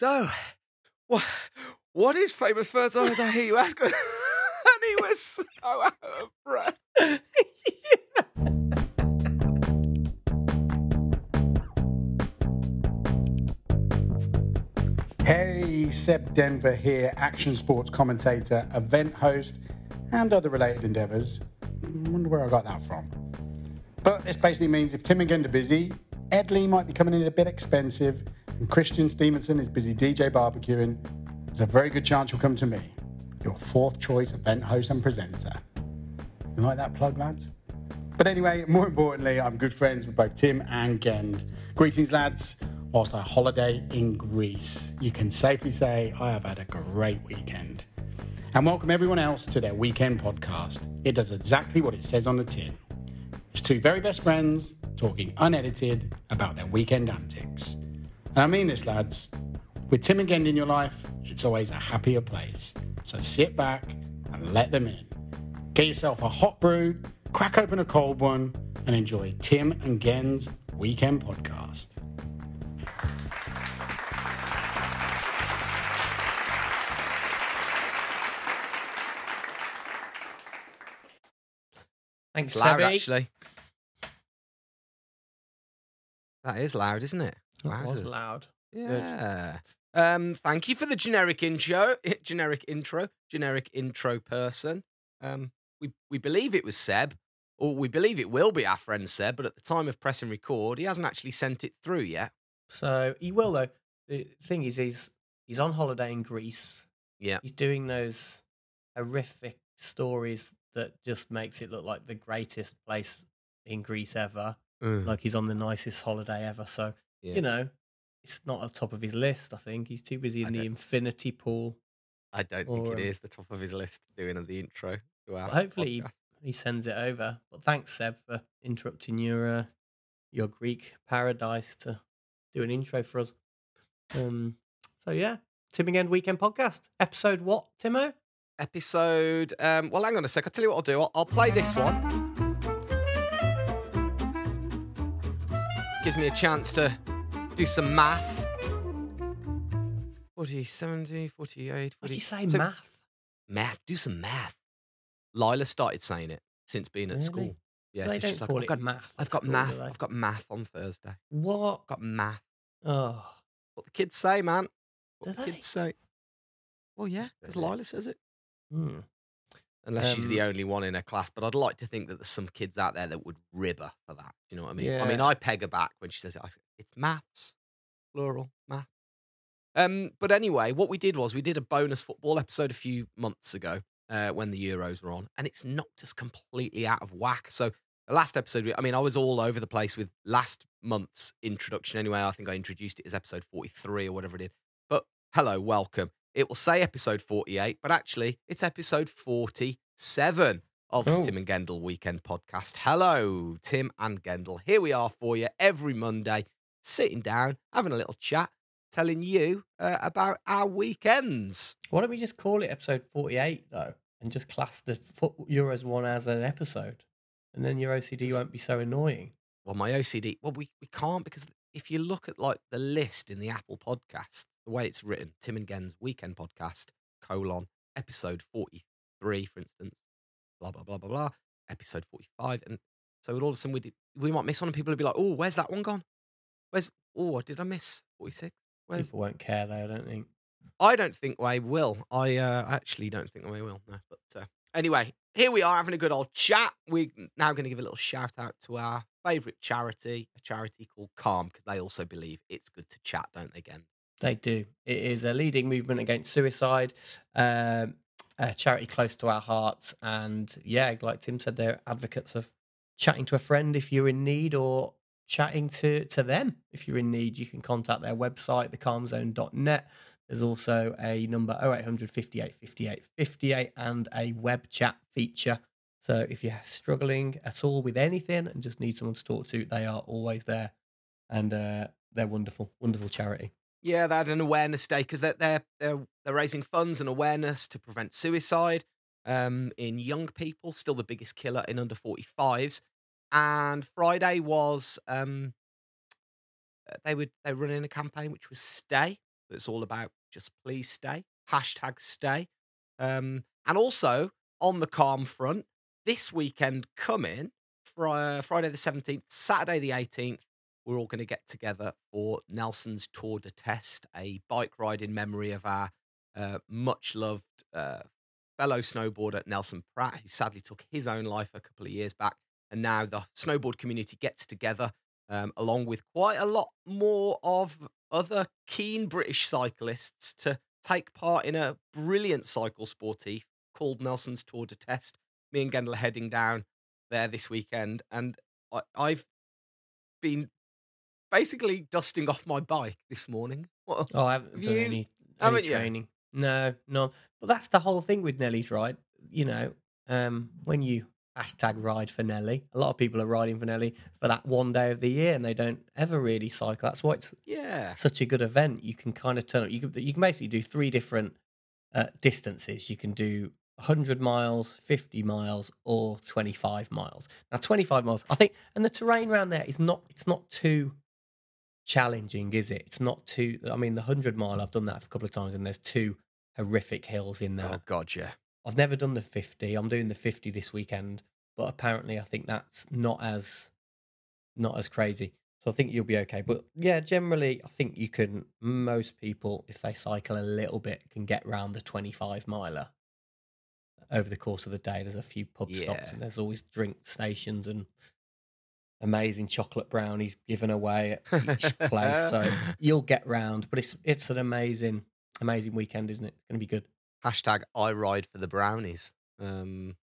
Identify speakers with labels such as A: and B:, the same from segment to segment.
A: So, what, what is famous for? So I hear you ask. and he was so out of breath.
B: Hey, Seb Denver here, action sports commentator, event host, and other related endeavours. Hmm, I wonder where I got that from. But this basically means if Tim and Gent are busy, Ed Leigh might be coming in a bit expensive, and Christian Stevenson is busy DJ barbecuing, there's a very good chance you'll come to me, your fourth choice event host and presenter. You like that plug, lads? But anyway, more importantly, I'm good friends with both Tim and Gend. Greetings, lads. Whilst I holiday in Greece, you can safely say I have had a great weekend. And welcome everyone else to their weekend podcast. It does exactly what it says on the tin. It's two very best friends talking unedited about their weekend antics. And I mean this, lads. With Tim and Gend in your life, it's always a happier place. So sit back and let them in. Get yourself a hot brew, crack open a cold one, and enjoy Tim and Gen's weekend podcast.
C: Thanks,
A: It's loud,
C: Sebby.
A: actually. That is loud, isn't it?
C: That was loud.
A: Yeah. Um, thank you for the generic intro, generic intro, generic intro person. Um, we we believe it was Seb, or we believe it will be our friend Seb, but at the time of pressing record, he hasn't actually sent it through yet.
C: So he will though. The thing is, he's he's on holiday in Greece.
A: Yeah.
C: He's doing those horrific stories that just makes it look like the greatest place in Greece ever. Like he's on the nicest holiday ever. So
A: Yeah.
C: you know, it's not at the top of his list. I think he's too busy
A: I
C: in the
A: don't-
C: infinity pool.
A: I don't think
C: or,
A: it
C: um,
A: is the top of his list doing the intro to our
C: But hopefully he,
A: podcast.
C: he sends it over. But thanks, Seb, for interrupting your uh, your Greek paradise to do an intro for us. Um, so yeah, Tim again weekend podcast episode what, Timo?
A: episode. Um, well, hang on a sec. I'll tell you what I'll do. I'll, I'll play this one. Gives me a chance to do some math. 40, 70, 48,
C: What did
A: 40.
C: you say,
A: So-
C: math?
A: Math. Do some math. Lila started saying it since being at
C: Really?
A: school. Yeah,
C: they
A: so she's like, I've got,
C: math.
A: I've got
C: school,
A: math. I've got math on Thursday.
C: what?
A: I've got math.
C: Oh,
A: What the kids say, man. What
C: Do
A: the
C: they?
A: kids say. Well, yeah, because Lila says it.
C: hmm.
A: Unless she's the
C: Um,
A: only one in her class, but I'd like to think that there's some kids out there that would rib her for that. Do you know what I mean? I mean, I peg her back when she says it. I say, it's maths, plural, math. Um, but anyway, what we did was we did a bonus football episode a few months ago uh, when the Euros were on, and it's knocked us completely out of whack. So the last episode, we- I mean, I was all over the place with last month's introduction. Anyway, I think I introduced it as episode 43 or whatever it is. But hello, welcome. It will say episode 48, but actually, it's episode 47 of the
C: Oh.
A: Tim and Gendel Weekend Podcast. Hello, Tim and Gendel. Here we are for you every Monday, sitting down, having a little chat, telling you uh, about our weekends.
C: Why don't we just call it episode forty-eight though, and just class the foot Euros one as an episode, and then your OCD won't be so annoying.
A: Well, my OCD, well, we, we can't because if you look at like the list in the Apple podcast, the way it's written, Tim and Gen's Weekend Podcast, colon, episode 43, for instance, blah, blah, blah, blah, blah, episode 45. And so all of a sudden we, did, we might miss one and people will be like, oh, where's that one gone? Where's, oh, what did I miss? 46? Where's,
C: People won't care though. I don't think.
A: I don't think they will. I uh, actually don't think they will. No, but uh, anyway, here we are having a good old chat. We're now going to give a little shout out to our favourite charity, a charity called Calm, because they also believe it's good to chat, don't they? Again,
C: They do. It is a leading movement against suicide, um, a charity close to our hearts. And yeah, like Tim said, they're advocates of chatting to a friend if you're in need or chatting to, to them if you're in need. You can contact their website, thecalmzone.net. There's also a number 0800 58 58 58 and a web chat feature. So if you're struggling at all with anything and just need someone to talk to, they are always there. And uh, they're wonderful, wonderful charity.
A: Yeah, they had an awareness day because they're, they're they're they're raising funds and awareness to prevent suicide um, in young people, still the biggest killer in under 45s. And Friday was um, uh, they would they were running a campaign which was stay that's all about just please stay. Hashtag stay. Um, and also on the calm front, this weekend coming, Fri- Friday the 17th, Saturday the 18th, we're all going to get together for Nelson's Tour de Test, a bike ride in memory of our uh, much loved uh, fellow snowboarder Nelson Pratt, who sadly took his own life a couple of years back. And now the snowboard community gets together um, along with quite a lot more of other keen British cyclists to take part in a brilliant cycle sportif called Nelson's Tour de Test. Me and Gendel are heading down there this weekend, and I, I've been basically dusting off my bike this morning. What,
C: Oh, I haven't
A: Have
C: done
A: you-
C: any, any
A: you?
C: training. No, no. But that's the whole thing with Nelly's ride. You know, um, when you hashtag ride for Nelly, a lot of people are riding for Nelly for that one day of the year, and they don't ever really cycle. That's why it's
A: yeah,
C: such a good event. You can kind of turn up. You can you can basically do three different uh, distances. You can do 100 miles, 50 miles, or 25 miles. Now, 25 miles, I think, and the terrain around there is not. It's not too challenging, is it? It's not too. I mean, the 100 mile, I've done that a couple of times, and there's two horrific hills in there.
A: oh god, yeah.
C: I've never done the 50. I'm doing the 50 this weekend, but apparently I think that's not as not as crazy. So I think you'll be okay. But yeah, generally I think you can most people if they cycle a little bit can get round the 25 miler over the course of the day. There's a few pub stops and there's always drink stations and amazing chocolate brownies given away at each place. So you'll get round, but it's it's an amazing amazing weekend, isn't it? It's going to be good.
A: Hashtag I ride for the brownies. Um,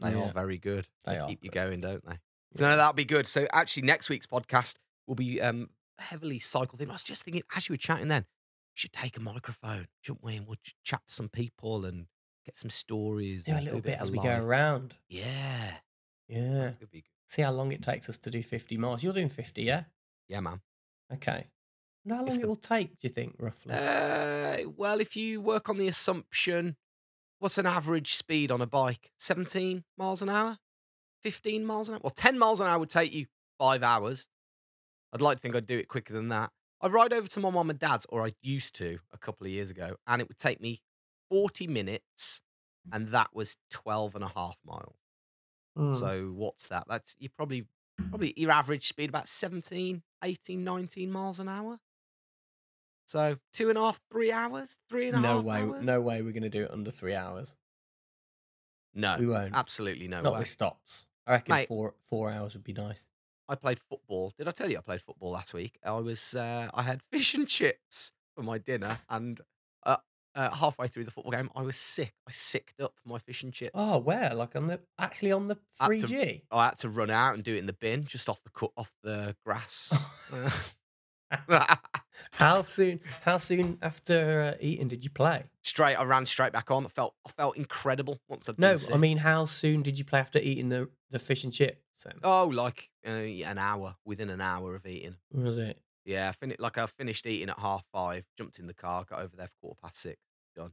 A: they
C: Yeah.
A: are very good.
C: They are
A: keep you going, don't they? So
C: Yeah.
A: no, that'll be good. So actually, next week's podcast will be um heavily cycle themed. I was just thinking as you were chatting, then we should take a microphone, shouldn't we? And we'll chat to some people and get some stories.
C: do a little bit as we go around.
A: Yeah,
C: Yeah.
A: could be good.
C: See how long it takes us to do 50 miles. You're doing 50, yeah?
A: Yeah, man.
C: Okay. And how long
A: If
C: it will take, do you think, roughly?
A: Uh, well, if you work on the assumption, what's an average speed on a bike? 17 miles an hour? 15 miles an hour? Well, 10 miles an hour would take you five hours. I'd like to think I'd do it quicker than that. I ride over to my mum and dad's, or I used to a couple of years ago, and it would take me 40 minutes, and that was 12 and a half miles.
C: Hmm.
A: So what's that? That's you probably probably your average speed about 17, 18, 19 miles an hour. So two and a half, three hours, three and a half
C: no way,
A: hours.
C: no way we're going to do it under three hours.
A: no,
C: we won't.
A: absolutely no
C: Not
A: way.
C: with stops. I reckon
A: Mate.
C: four four hours would be nice.
A: I played football. Did I tell you I played football last week? I was uh, I had fish and chips for my dinner, and uh, halfway through the football game, I was sick. I sicked up my fish and chips.
C: Oh, where? Like on the actually on the three G.
A: I had to run out and do it in the bin, just off the cut off the grass.
C: how soon? How soon after uh, eating did you play?
A: straight, I ran straight back on. I felt I felt incredible once I'd
C: No, I mean, how soon did you play after eating the the fish and chips? Then?
A: Oh, like uh, an hour within an hour of eating.
C: Was it?
A: Yeah, I fin- like I finished eating at half five, jumped in the car, got over there for quarter past six. Done.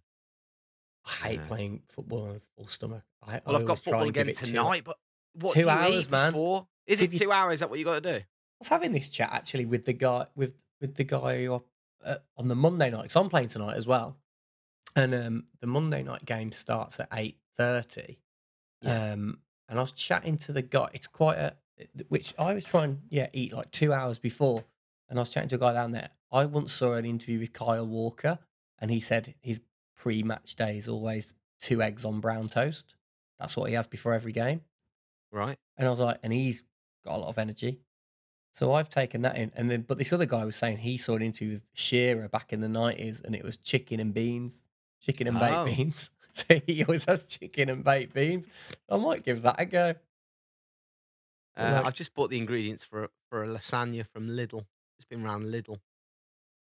C: I hate
A: Yeah.
C: playing football on a full stomach. I,
A: Well,
C: I
A: I've got
C: always try
A: football
C: and give
A: again
C: it two-
A: tonight, but what
C: Two
A: do you
C: hours,
A: eat
C: man.
A: before? Is
C: See,
A: it
C: if you-
A: two hours? Is that what you got to do?
C: I was having this chat actually with the guy with with the guy who, uh, on the Monday night. So I'm playing tonight as well, and um, the Monday night game starts at eight thirty.
A: Yeah.
C: Um, and I was chatting to the guy. It's quite a which I was trying yeah eat like two hours before, and I was chatting to a guy down there. I once saw an interview with Kyle Walker, and he said his pre-match day is always two eggs on brown toast. That's what he has before every game.
A: Right.
C: And I was like, and he's got a lot of energy. So I've taken that in. And then, but this other guy was saying he saw an interview with Shearer back in the 90s and it was chicken and beans, chicken and baked
A: Oh.
C: beans. So he always has chicken and baked beans. I might give that a go.
A: Uh,
C: Like-
A: I've just bought the ingredients for a- for a lasagna from Lidl. It's been round Lidl.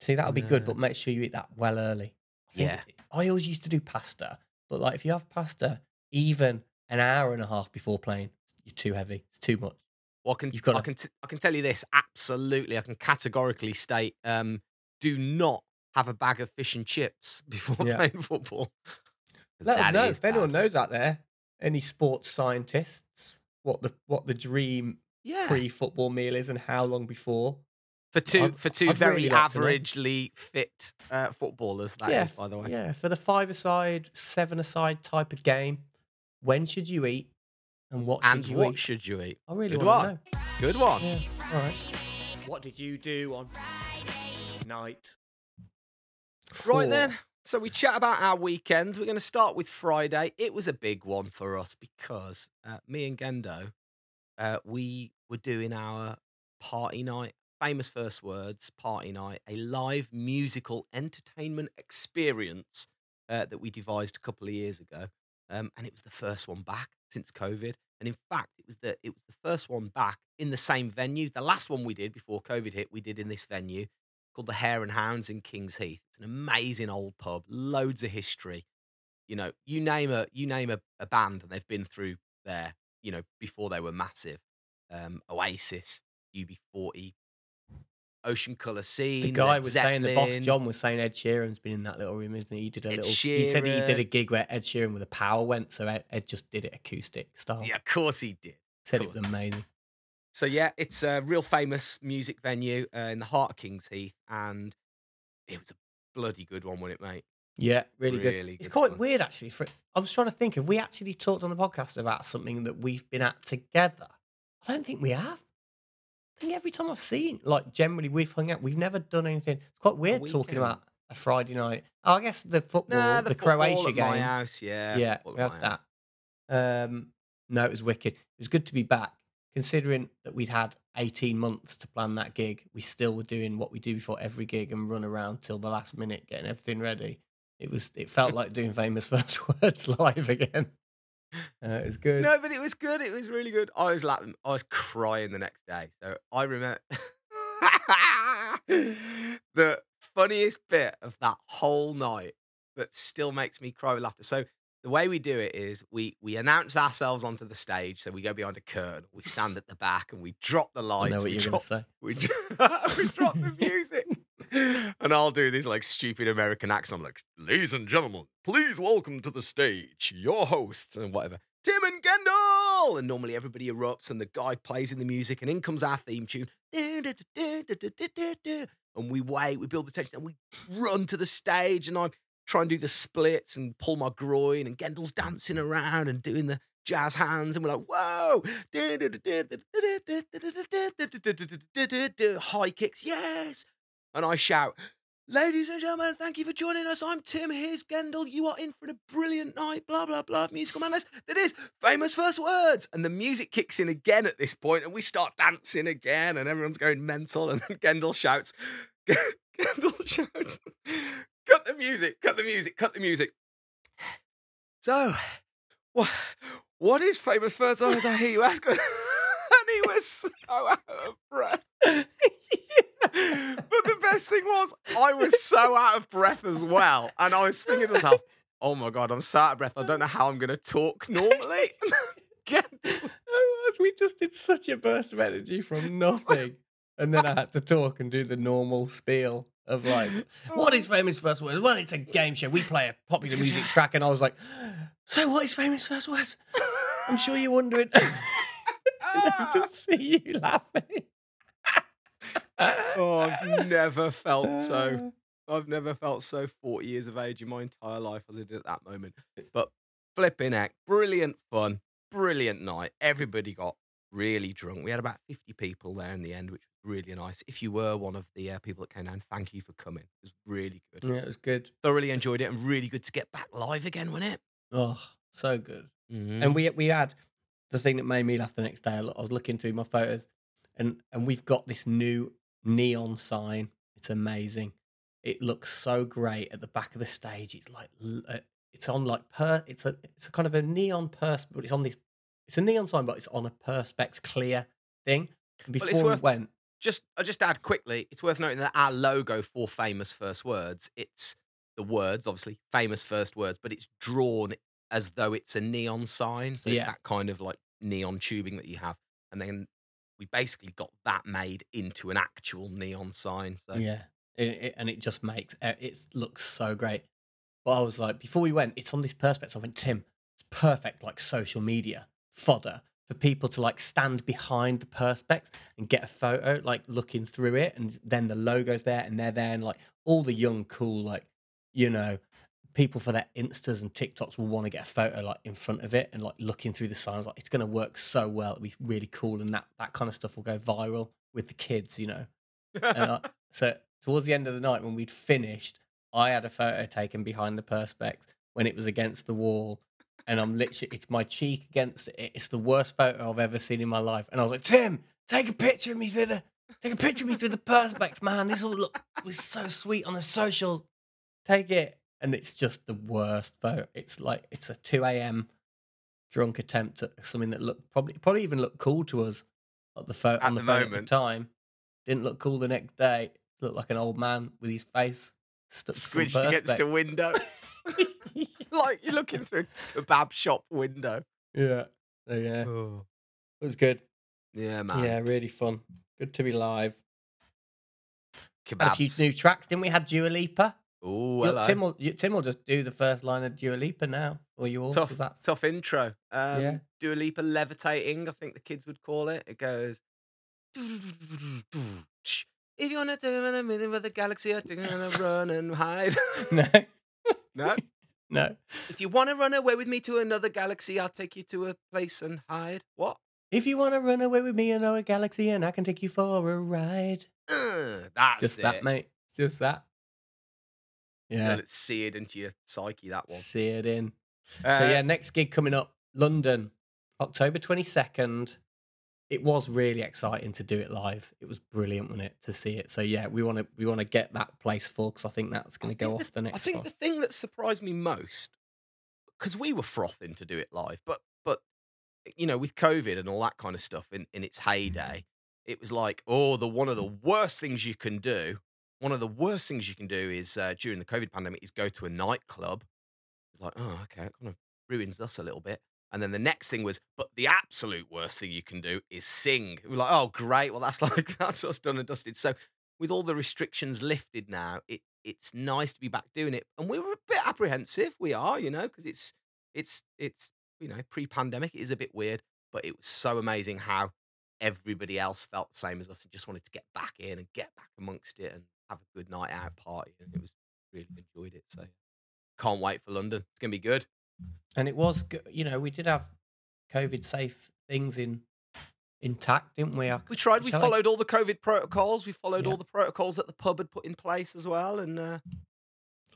C: See, that'll be good, but make sure you eat that well early. I
A: Yeah.
C: I always used to do pasta, but like if you have pasta even an hour and a half before playing, you're too heavy. It's too much.
A: Well, I can
C: You've gotta-
A: I can t- I can tell you this absolutely. I can categorically state: um, do not have a bag of fish and chips before
C: Yeah.
A: playing football.
C: Let us know if anyone knows out there, any sports scientists, what the what the dream
A: Yeah.
C: pre-football meal is and how long before.
A: For two
C: I'd-
A: for 2
C: I'd
A: very
C: really like to know.
A: averagely fit uh, footballers, That is,
C: yeah,
A: by the way.
C: Yeah, for the five aside, seven aside type of game, when should you eat and what should you
A: what
C: eat?
A: should you eat?
C: I really
A: Good
C: want
A: one.
C: to know.
A: Good one.
C: Yeah, all right.
D: What did you do on night?
A: Right
C: Cool.
A: then. So we chat about our weekends. We're going to start with Friday. It was a big one for us because uh, me and Gendo, uh, we were doing our party night, famous first words party night, a live musical entertainment experience uh, that we devised a couple of years ago, um, and it was the first one back since COVID. And in fact, it was the it was the first one back in the same venue. The last one we did before COVID hit, we did in this venue called the Hare and Hounds in Kings Heath. It's an amazing old pub, loads of history. You know, you name a you name a, a band and they've been through there. You know, before they were massive. Um, Oasis, UB40, Ocean Colour Scene.
C: The guy
A: Led
C: was saying the boss John was saying Ed Sheeran's been in that little room, isn't he? He did a
A: Ed
C: little. He said he did a gig where Ed Sheeran with a power went, so Ed, Ed just did it acoustic style.
A: Yeah, of course he did.
C: said it was amazing.
A: So yeah, it's a real famous music venue uh, in the heart of Kings Heath, and it was a bloody good one, wasn't it, mate?
C: Yeah, really, good.
A: Really
C: It's quite
A: fun.
C: weird actually. For I was trying to think, have we actually talked on the podcast about something that we've been at together? I don't think we have. I think every time I've seen, like, generally we've hung out, we've never done anything. It's quite weird talking
A: weekend.
C: about a Friday night. Oh, I guess the football,
A: Nah,
C: the,
A: football
C: Croatia
A: at
C: game.
A: my house, yeah,
C: yeah,
A: football
C: we
A: at
C: had
A: house.
C: that. Um, no, it was wicked. It was good to be back, considering that we'd had 18 months to plan that gig. We still were doing what we do before every gig and run around till the last minute, getting everything ready. It was. It felt like doing famous first words live again. Uh, it was good.
A: No, but it was good. It was really good. I was laughing. I was crying the next day. So I remember the funniest bit of that whole night that still makes me cry with laughter. So the way we do it is we we announce ourselves onto the stage. So we go behind a curtain, we stand at the back, and we drop the
C: I
A: lights.
C: know what
A: we
C: you're gonna say.
A: we, we drop the music. And I'll do these like stupid American accent. I'm like, ladies and gentlemen, please welcome to the stage your hosts and whatever. Tim and Gendel! And normally everybody erupts and the guy plays in the music and in comes our theme tune. And we wait, we build the tension, and we run to the stage and I try and do the splits and pull my groin and Gendel's dancing around and doing the jazz hands and we're like, whoa! High kicks, yes! And I shout, Ladies and gentlemen, thank you for joining us. I'm Tim. Here's Gendel. You are in for a brilliant night. Blah, blah, blah. Musical madness. That is famous first words. And the music kicks in again at this point, and we start dancing again, and everyone's going mental. And then Gendel shouts, Gendel shouts, Cut the music, cut the music, cut the music. So, what, what is famous first words? I hear you ask. and he was so out of breath. But the best thing was, I was so out of breath as well. And I was thinking to myself, oh my God, I'm so out of breath. I don't know how I'm going to talk normally.
C: Was. Oh, we just did such a burst of energy from nothing. and then I had to talk and do the normal spiel of like, what is oh. famous first words? Well, it's a game show. We play a popular music track. And I was like, so what is famous first words? I'm sure you're wondering. to ah. see you laughing.
A: oh, I've never felt so. I've never felt so 40 years of age in my entire life as I did at that moment. But flipping heck, brilliant fun, brilliant night. Everybody got really drunk. We had about 50 people there in the end, which was really nice. If you were one of the uh, people that came down, thank you for coming. It was really good.
C: Yeah, it was good.
A: Thoroughly enjoyed it and really good to get back live again, wasn't it?
C: Oh, so good.
A: Mm-hmm.
C: And we we had the thing that made me laugh the next day. I was looking through my photos, and and we've got this new neon sign. It's amazing. It looks so great at the back of the stage. It's like uh, it's on like per. It's a it's a kind of a neon purse, but it's on this. It's a neon sign, but it's on a perspex clear thing. And
A: Well,
C: before
A: it's
C: we
A: worth-
C: went,
A: just I'll just add quickly, it's worth noting that our logo for famous first words, it's the words, obviously, famous first words, but it's drawn as though it's a neon sign. So it's
C: Yeah.
A: that kind of like neon tubing that you have. And then we basically got that made into an actual neon sign. So
C: Yeah, it, it, and it just makes uh, it looks so great. But I was like, before we went, it's on this perspex. I went, Tim, it's perfect, like social media fodder. for people to like stand behind the perspex and get a photo, like looking through it, and then the logo's there and they're there, and like all the young, cool, like you know, people for their instas and TikToks will want to get a photo like in front of it and like looking through the signs. Like it's going to work so well. It'll be really cool, and that that kind of stuff will go viral with the kids, you know. And I, uh, so towards the end of the night when we'd finished, I had a photo taken behind the perspex when it was against the wall. And I'm literally, it's my cheek against it. It's the worst photo I've ever seen in my life. And I was like, Tim, take a picture of me through the, take a picture of me through the perspex, man. This will look, was so sweet on the social. Take it. And it's just the worst vote. It's like, it's a 2 a.m. drunk attempt at something that looked probably, probably even looked cool to us at the photo
A: At
C: on the,
A: the
C: phone at the
A: moment.
C: time. Didn't look cool the next day. Looked like an old man with his face stuck
A: Squidged against a window. like you're looking through a kebab shop window.
C: yeah. So yeah, it
A: Oh.
C: was good.
A: Yeah, man.
C: Yeah, really fun. Good to be live. Had a few new tracks, didn't we? Had Dua Lipa. Look,
A: hello.
C: Tim will Tim will just do the first line of Dua Lipa now, or you all?
A: tough,
C: that's
A: tough intro. Um,
C: Yeah.
A: Dua Lipa levitating, I think the kids would call it. It goes. If you want to turn a minute with the galaxy, I think I'm gonna run and hide.
C: no,
A: no.
C: no.
A: If you want to run away with me to another galaxy, I'll take you to a place and hide. What?
C: If you want to run away with me in our galaxy, and I can take you for a ride.
A: Uh, that's
C: just
A: it.
C: that, mate. Just that.
A: Yeah.
C: Yeah,
A: It's seared into your psyche, that one.
C: Seared in.
A: Uh,
C: so yeah, next gig coming up, London, October twenty second. It was really exciting to do it live. It was brilliant, wasn't it, to see it? So yeah, we want to we want to get that place full because I think that's going to go off the next
A: I think the thing that surprised me most, because we were frothing to do it live, but but you know, with COVID and all that kind of stuff in, in its heyday, it was like, oh, the one of the worst things you can do. One of the worst things you can do is uh, during the COVID pandemic is go to a nightclub. It's like, oh, okay, it kind of ruins us a little bit. And then the next thing was, but the absolute worst thing you can do is sing. We're like, oh, great. Well, that's like that's us done and dusted. So with all the restrictions lifted now, it it's nice to be back doing it. And we were a bit apprehensive. We are, you know, because it's it's it's you know pre-pandemic. It is a bit weird, but it was so amazing how everybody else felt the same as us and just wanted to get back in and get back amongst it and have a good night out party. And it was really enjoyed it. So can't wait for London. It's gonna be good.
C: And it was, you know, we did have COVID safe things in intact, didn't we? I
A: We tried. We
C: shall I-
A: followed all the COVID protocols. We followed
C: Yeah.
A: all the protocols that the pub had put in place as well, and uh,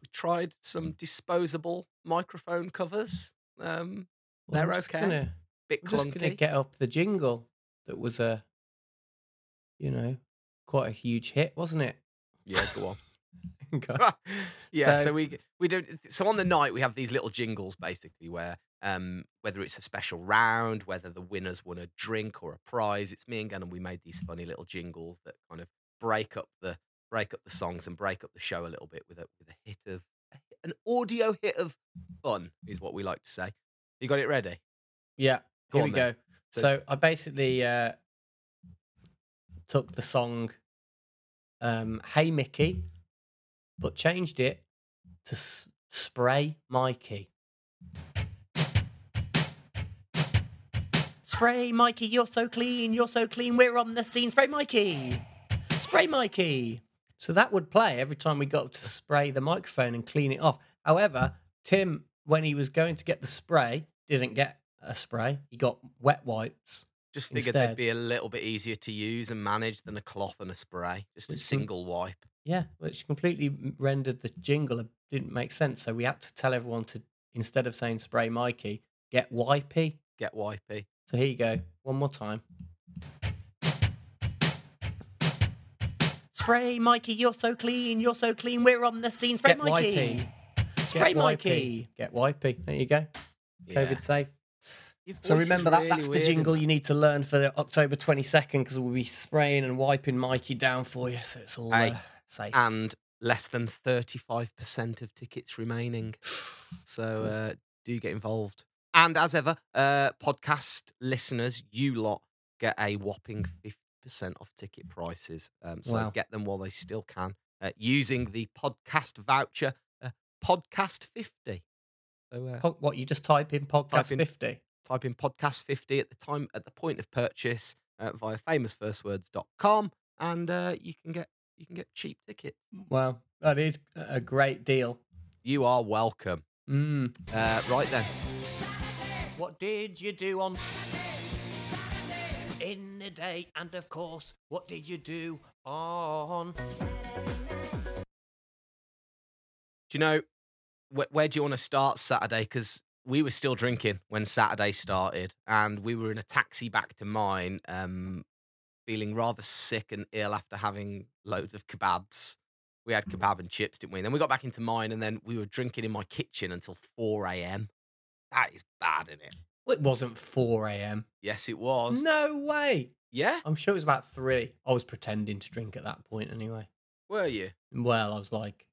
A: we tried some disposable microphone covers. Um,
C: Well,
A: they're okay.
C: Gonna,
A: bit
C: I'm just to get up the jingle that was a, you know, quite a huge hit, wasn't it?
A: Yeah, go on.
C: Go.
A: yeah, so,
C: So-
A: we we do. So on the night we have these little jingles basically where um, whether it's a special round, whether the winners won a drink or a prize, it's me and Gannon. We made these funny little jingles that kind of break up the break up the songs and break up the show a little bit with a with a hit of an audio hit of fun is what we like to say. You got it ready?
C: Yeah,
A: Go
C: here we
A: then.
C: go.
A: So-
C: So, I basically uh, took the song um, "Hey Mickey," but changed it to s- "Spray Mikey." Spray Mikey, you're so clean, you're so clean. We're on the scene. Spray Mikey, spray Mikey. So that would play every time we got to spray the microphone and clean it off. However, Tim, when he was going to get the spray, didn't get a spray. He got wet wipes.
A: Just figured
C: Instead-
A: they'd be a little bit easier to use and manage than a cloth and a spray. Just a
C: Which
A: single wipe.
C: Yeah, which completely rendered the jingle it didn't make sense. So we had to tell everyone to instead of saying spray Mikey, get wipey.
A: Get wipey.
C: So here you go, one more time. Spray Mikey, you're so clean, you're so clean. We're on the scene. Spray Get Mikey. wipey. Spray Get Mikey. Get wipey. There you go.
A: Yeah.
C: COVID safe.
A: Your
C: So
A: voice is
C: remember that
A: really
C: that's the jingle you need to learn for the October 22nd because we'll be spraying and wiping Mikey down for you so it's all uh, safe.
A: And less than 35% of tickets remaining. So uh, do get involved. And as ever, uh, podcast listeners, you lot get a whopping 50% off ticket prices. Um, so
C: Wow.
A: get them while they still can uh, using the podcast voucher, uh, podcast50. So uh,
C: what you just type in podcast
A: in-
C: 50.
A: Type in podcast 50 at the time at the point of purchase uh, via famousfirstwords.com and uh, you can get you can get cheap tickets.
C: Wow, that is a a great deal.
A: You are welcome.
C: Mm.
A: Uh, right then.
D: What did you do on Saturday, in the day? And of course, what did you do on?
A: Do you know wh- where do you want to start Saturday? Because we were still drinking when Saturday started, and we were in a taxi back to mine, um, feeling rather sick and ill after having loads of kebabs. We had kebab and chips, didn't we? And then we got back into mine, and then we were drinking in my kitchen until four a.m. That is bad, isn't it?
C: Well, it wasn't 4 a.m.
A: Yes, it was.
C: No way.
A: Yeah,
C: I'm sure it was about three. I was pretending to drink at that point anyway.
A: were you?
C: Well, I was like,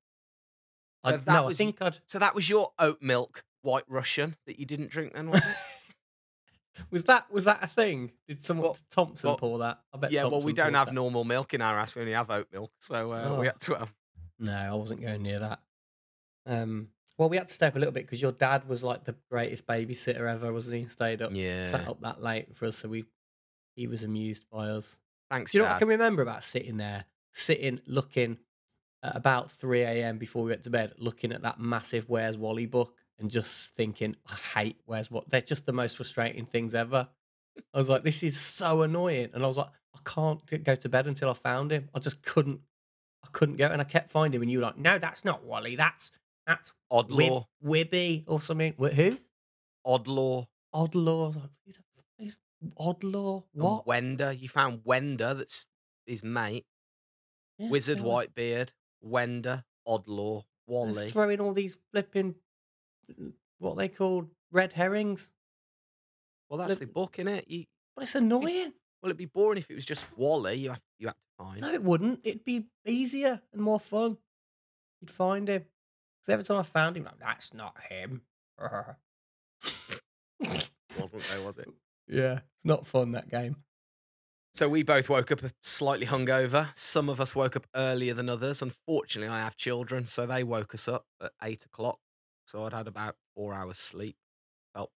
A: So
C: I, no,
A: was
C: I think I'd.
A: So that was your oat milk white Russian that you didn't drink then, was it?
C: was that was that a thing? Did someone
A: Well-
C: Thompson
A: well,
C: pour that? I bet.
A: yeah, well, we don't have
C: that.
A: normal milk in our house. We only have oat milk, so uh, we
C: Oh.
A: had to have.
C: No, I wasn't going near that. Um, well, we had to stay up a little bit because your dad was like the greatest babysitter ever, wasn't he? Stayed up,
A: Yeah.
C: sat up that late for us, so we he was amused by us.
A: Thanks,
C: Do you know what I can remember about sitting there, sitting, looking at about 3 a.m. before we went to bed, looking at that massive Where's Wally book and just thinking, I hate Where's What. They're just the most frustrating things ever. I was like, this is so annoying. And I was like, I can't go to bed until I found him. I just couldn't, I couldn't go. And I kept finding him. And you were like, no, that's not Wally. That's, that's Wib-
A: Odlaw.
C: Wibby or something. Wh- Who?
A: Odlaw.
C: Odlaw. I was like, who the is Odlaw?
A: and
C: What?
A: Wenda. You found Wenda, that's his mate.
C: Yeah,
A: Wizard Whitebeard. Wenda.
C: Odlaw.
A: Wally.
C: throwing all these flipping what they called red herrings.
A: Well, that's the
C: Look-
A: book, innit? You,
C: But it's annoying.
A: well, it'd be boring if it was just Wally. You have, you have to find.
C: No, it wouldn't. It'd be easier and more fun. You'd find him. Because every time I found him, like, that's not him.
A: Wasn't there, was it?
C: yeah, it's not fun that game.
A: So we both woke up slightly hungover. Some of us woke up earlier than others. Unfortunately, I have children, so they woke us up at eight o'clock. So I'd had about four hours sleep. Felt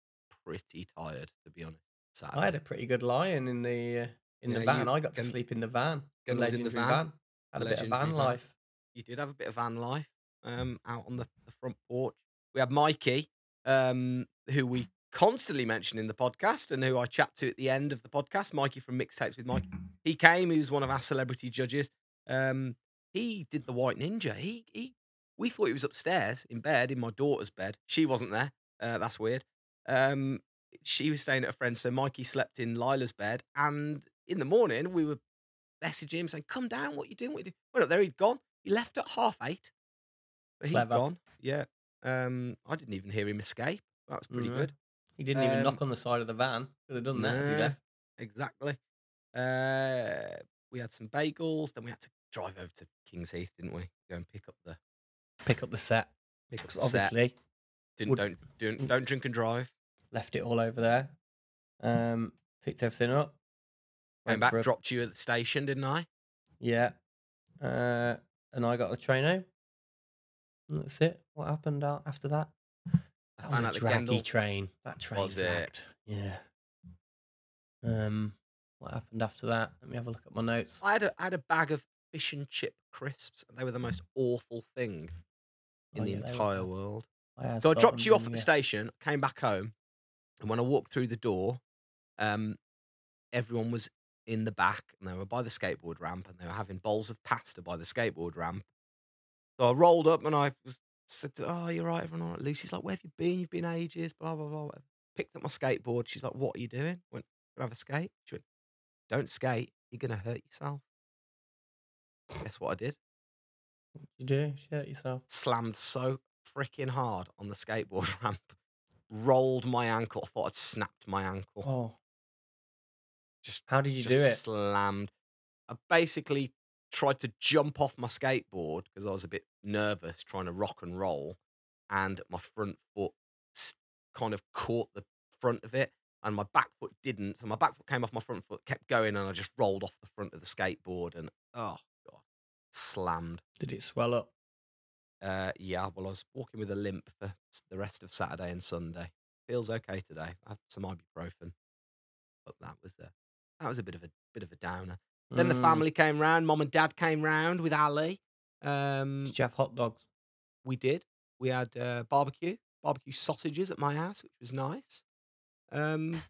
A: pretty tired, to be honest. Saturday.
C: I had a pretty good lion in the uh, in the van.
A: you-
C: I got to
A: Gun-
C: sleep in the van. The
A: in the
C: legendary
A: van.
C: Had a bit of van
A: van.
C: life.
A: you did have a bit of van life um, out on the, the front porch. We had Mikey, um, who we constantly mention in the podcast and who I chat to at the end of the podcast. Mikey from Mixtapes with Mike. He came. He was one of our celebrity judges. Um, he did the White Ninja. He he. We thought he was upstairs in bed in my daughter's bed. She wasn't there. Uh, that's weird. Um, she was staying at a friend's, so Mikey slept in Lila's bed. And in the morning, we were messaging him saying, "Come down. What you doing? What you doing?" Went up there. He'd gone. He left at half eight. He'd
C: Clever.
A: gone. Yeah. Um, I didn't even hear him escape. That was pretty
C: No.
A: good.
C: He didn't even
A: Um,
C: knock on the side of the van. Could have done that
A: Nah. Exactly. Uh, we had some bagels. Then we had to drive over to Kings Heath, didn't we? Go and pick up the
C: Pick up the set.
A: pick up
C: 'cause
A: the set.
C: obviously,
A: Didn't
C: would-
A: don't don't don't drink and drive.
C: left it all over there. Um, picked everything up. Went
A: back,
C: a-
A: dropped you at the station, didn't I?
C: Yeah. Uh, and I got a train home. And that's it. What happened after that? That was a draggy train. That train
A: Was it?
C: Yeah. Um, what happened after that? Let me have a look at my notes.
A: I had a I had a bag of fish and chip crisps. and They were the most awful thing in
C: Oh,
A: the
C: yeah,
A: entire world.
C: I
A: So I dropped you off at the
C: vinegar.
A: station, came back home, and when I walked through the door, um, everyone was in the back and they were by the skateboard ramp and they were having bowls of pasta by the skateboard ramp. So I rolled up and I was, said, "Oh, you're right, everyone." All right. Lucy's like, "Where have you been? You've been ages." Blah blah blah. Picked up my skateboard. She's like, "What are you doing?" Went, "Gonna have a skate." She went, "Don't skate. You're gonna hurt yourself." Guess what I did?
C: You do? Shit yourself.
A: slammed so freaking hard on the skateboard ramp, rolled my ankle. I thought I'd snapped my ankle.
C: Oh,
A: Just
C: how did you do it?
A: Slammed. I basically tried to jump off my skateboard because I was a bit nervous trying to rock and roll, and my front foot kind of caught the front of it, and my back foot didn't. So my back foot came off my front foot, kept going, and I just rolled off the front of the skateboard, and oh slammed.
C: Did it swell up?
A: Uh, yeah, well, I was walking with a limp for the rest of Saturday and Sunday. feels okay today. I have some ibuprofen, but that was a that was a bit of a bit of a downer. Then the
C: Mm.
A: family came round. Mom and dad came round with Ali. Um,
C: Did you have hot dogs?
A: we did. We had uh, barbecue, barbecue sausages at my house, which was nice. Um,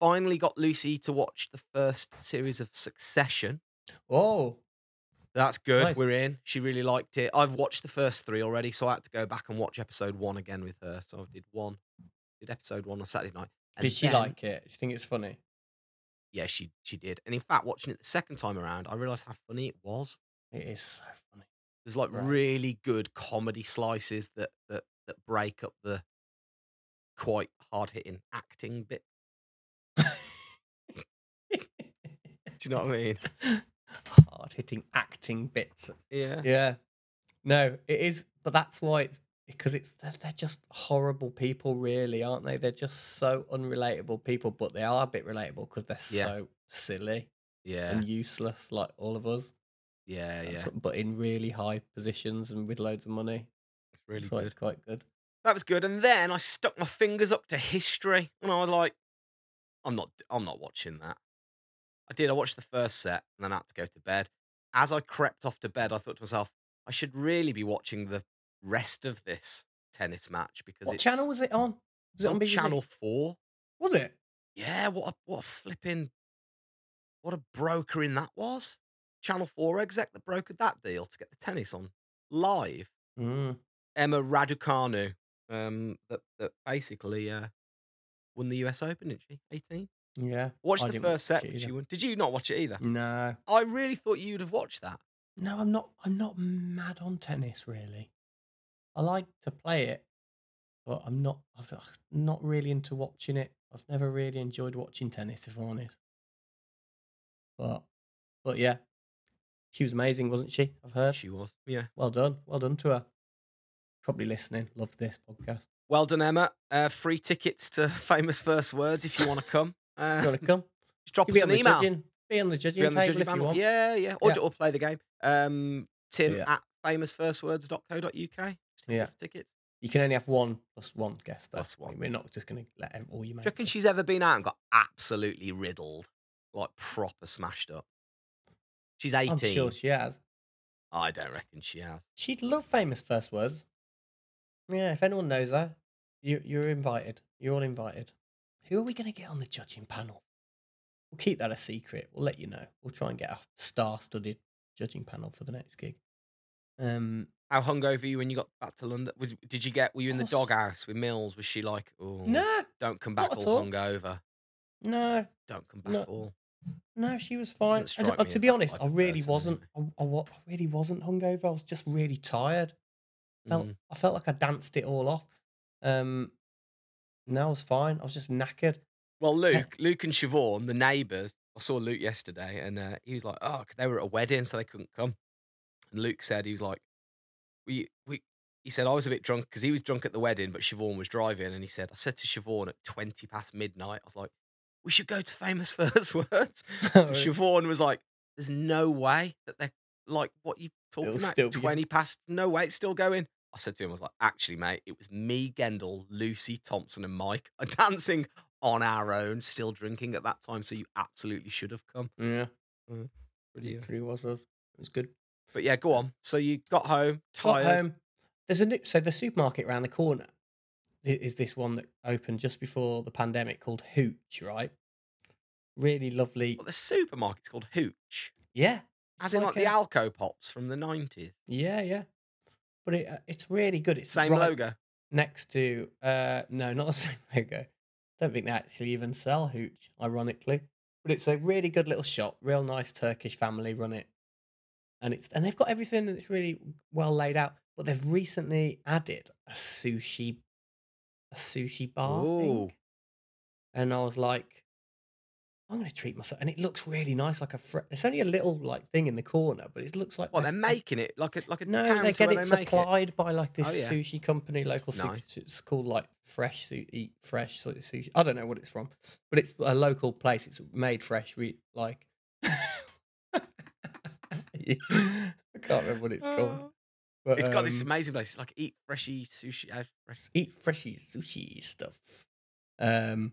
A: finally got Lucy to watch the first series of Succession.
C: Oh,
A: That's good.
C: Nice.
A: We're in. She really liked it. I've watched the first three already, so I had to go back and watch episode one again with her. So I did one, did episode one on Saturday night. And
C: did she
A: then-
C: like it? Do you think it's funny?
A: Yeah, she she did. And in fact, watching it the second time around, I realised how funny it was.
C: It is so funny.
A: There's like
C: Right.
A: really good comedy slices that that that break up the quite hard hitting acting bit. Do you know what I mean?
C: Hard hitting acting bits.
A: Yeah.
C: Yeah. No, it is, but that's why it's because it's they're, they're just horrible people, really, aren't they? They're just so unrelatable people, but they are a bit relatable because they're
A: Yeah.
C: so silly
A: Yeah.
C: and useless, like all of us.
A: Yeah. Yeah.
C: What- but in really high positions and with loads of money.
A: It's really
C: That's
A: good.
C: it's quite good.
A: That was good. And then I stuck my fingers up to history, and I was like, "I'm not, I'm not watching that." I did. I watched the first set, and then I had to go to bed. As I crept off to bed, I thought to myself, I should really be watching the rest of this tennis match because
C: What channel was it on? Was it on,
A: on Channel Four.
C: Was it?
A: Yeah, what a what a flipping what a brokering that was. Channel Four exec that brokered that deal to get the tennis on live.
C: Mm.
A: Emma Raducanu, um, that that basically uh, won the US Open, didn't she? 18.
C: Yeah.
A: Watch
C: I
A: the
C: didn't
A: first set.
C: it
A: that She
C: either.
A: won. Did you not watch it either?
C: No.
A: I really thought you'd have watched that.
C: No, I'm not. I'm not mad on tennis really. I like to play it, but I'm not. I've I'm not really into watching it. I've never really enjoyed watching tennis, if I'm honest. But, but yeah, she was amazing, wasn't she? I've heard.
A: She was. Yeah.
C: Well done. Well done to her. Probably listening. Loves this podcast.
A: Well done, Emma. Uh, free tickets to famous first words if you want to come. Uh,
C: You want to come?
A: just drop
C: You
A: us an email.
C: judging. Be on the judging
A: Be on the
C: table
A: judging
C: if you
A: panel.
C: want.
A: Yeah, yeah. Or,
C: Yeah.
A: or play the game. Um, Tim
C: Yeah.
A: at famousfirstwords.co.uk.
C: Yeah.
A: for tickets.
C: You can only have one plus one guest. Though.
A: Plus one.
C: We're not just going to let all your
A: Do you reckon she's ever been out and got absolutely riddled? Like proper smashed up? She's 18.
C: I'm sure she has.
A: I don't reckon she has.
C: She'd love famous first words. Yeah, if anyone knows her, you you're invited. You're all invited. Who are we going to get on the judging panel? We'll keep that a secret. We'll let you know. We'll try and get a star-studded judging panel for the next gig. Um,
A: How hungover were you when you got back to London? Was, did you get, were you in the
C: Us-
A: doghouse with Mills? Was she like, oh,
C: no,
A: don't come back all
C: all.
A: hungover?
C: no,
A: Don't come back
C: No.
A: all.
C: no. She was fine.
A: Doesn't
C: I
A: strike
C: d- uh, to be honest, I really
A: person,
C: wasn't. I, I, I really wasn't hungover. I was just really tired. Felt
A: Mm.
C: I felt like I danced it all off. Um, no, I was fine. I was just knackered.
A: Well, Luke, Luke and Siobhan, the neighbours, I saw Luke yesterday and uh, he was like, oh, they were at a wedding, so they couldn't come. And Luke said, he was like, we, we, he said, I was a bit drunk because he was drunk at the wedding, but Siobhan was driving. And he said, I said to Siobhan at 20 past midnight, I was like, we should go to famous first words. And Siobhan was like, there's no way that they're like, what you talking
C: It'll
A: about?
C: still
A: It's
C: be-
A: 20 past, no way, it's still going. I said to him, I was like, actually, mate, it was me, Gendel, Lucy, Thompson, and Mike are dancing on our own, still drinking at that time. So you absolutely should have come.
C: yeah,
A: Pretty,
C: it really was us. It was good.
A: But yeah, go on. So you got home,
C: Got
A: tired.
C: home. There's a new, so the supermarket around the corner is this one that opened just before the pandemic called Hooch, right? Really lovely.
A: Well, the supermarket's called Hooch,
C: Yeah,
A: as
C: it's
A: in like, the
C: a-
A: Alco Pops from the 90s.
C: Yeah, yeah. But it, uh, it's really good. It's
A: Same
C: right
A: logo.
C: next to uh no, not the same logo. Don't think they actually even sell Hooch, ironically. But it's a really good little shop, real nice Turkish family run it. And it's and they've got everything and it's really well laid out. But they've recently added a sushi a sushi bar
A: Ooh.
C: thing. And I was like, I'm gonna treat myself and it looks really nice, like a fr- it's only a little like thing in the corner, but it looks like
A: Well, they're making it like a like a
C: no, they get it
A: they
C: supplied by like this
A: Oh, yeah.
C: sushi company, local
A: Nice.
C: sushi. It's called like Fresh Su- Eat Fresh Sushi. I don't know what it's from, but it's a local place. It's made fresh. Re- like I can't remember what it's called. But,
A: It's got this
C: um,
A: amazing place. It's like eat freshy sushi. uh, fresh-
C: eat freshy sushi stuff. Um,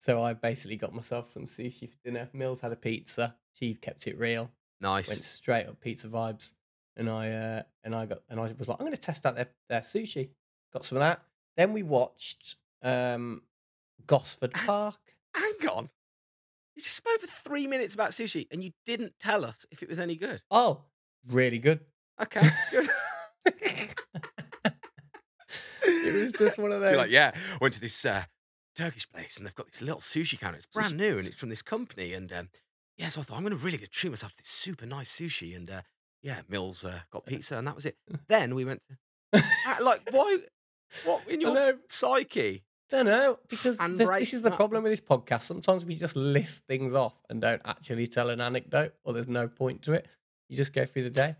C: so I basically got myself some sushi for dinner. Mills had a pizza. She kept it real.
A: Nice.
C: Went straight up pizza vibes. And I uh, and I got and I was like, I'm going to test out their, their sushi. Got some of that. Then we watched um, Gosford Park.
A: Hang on. You just spoke for three minutes about sushi and you didn't tell us if it was any good.
C: Oh, really good.
A: Okay, good.
C: It was just one of those.
A: You're like, yeah, went to this uh, Turkish place and they've got this little sushi counter. It's brand new and it's from this company. And um, yeah, so I thought I'm going to really get treat myself to this super nice sushi. And uh, yeah, Mills uh, got pizza and that was it. Then we went to like why? What in your psyche?
C: Don't know because
A: And
C: th- this is the
A: that-
C: problem with this podcast. Sometimes we just list things off and don't actually tell an anecdote, or there's no point to it. You just go through the day.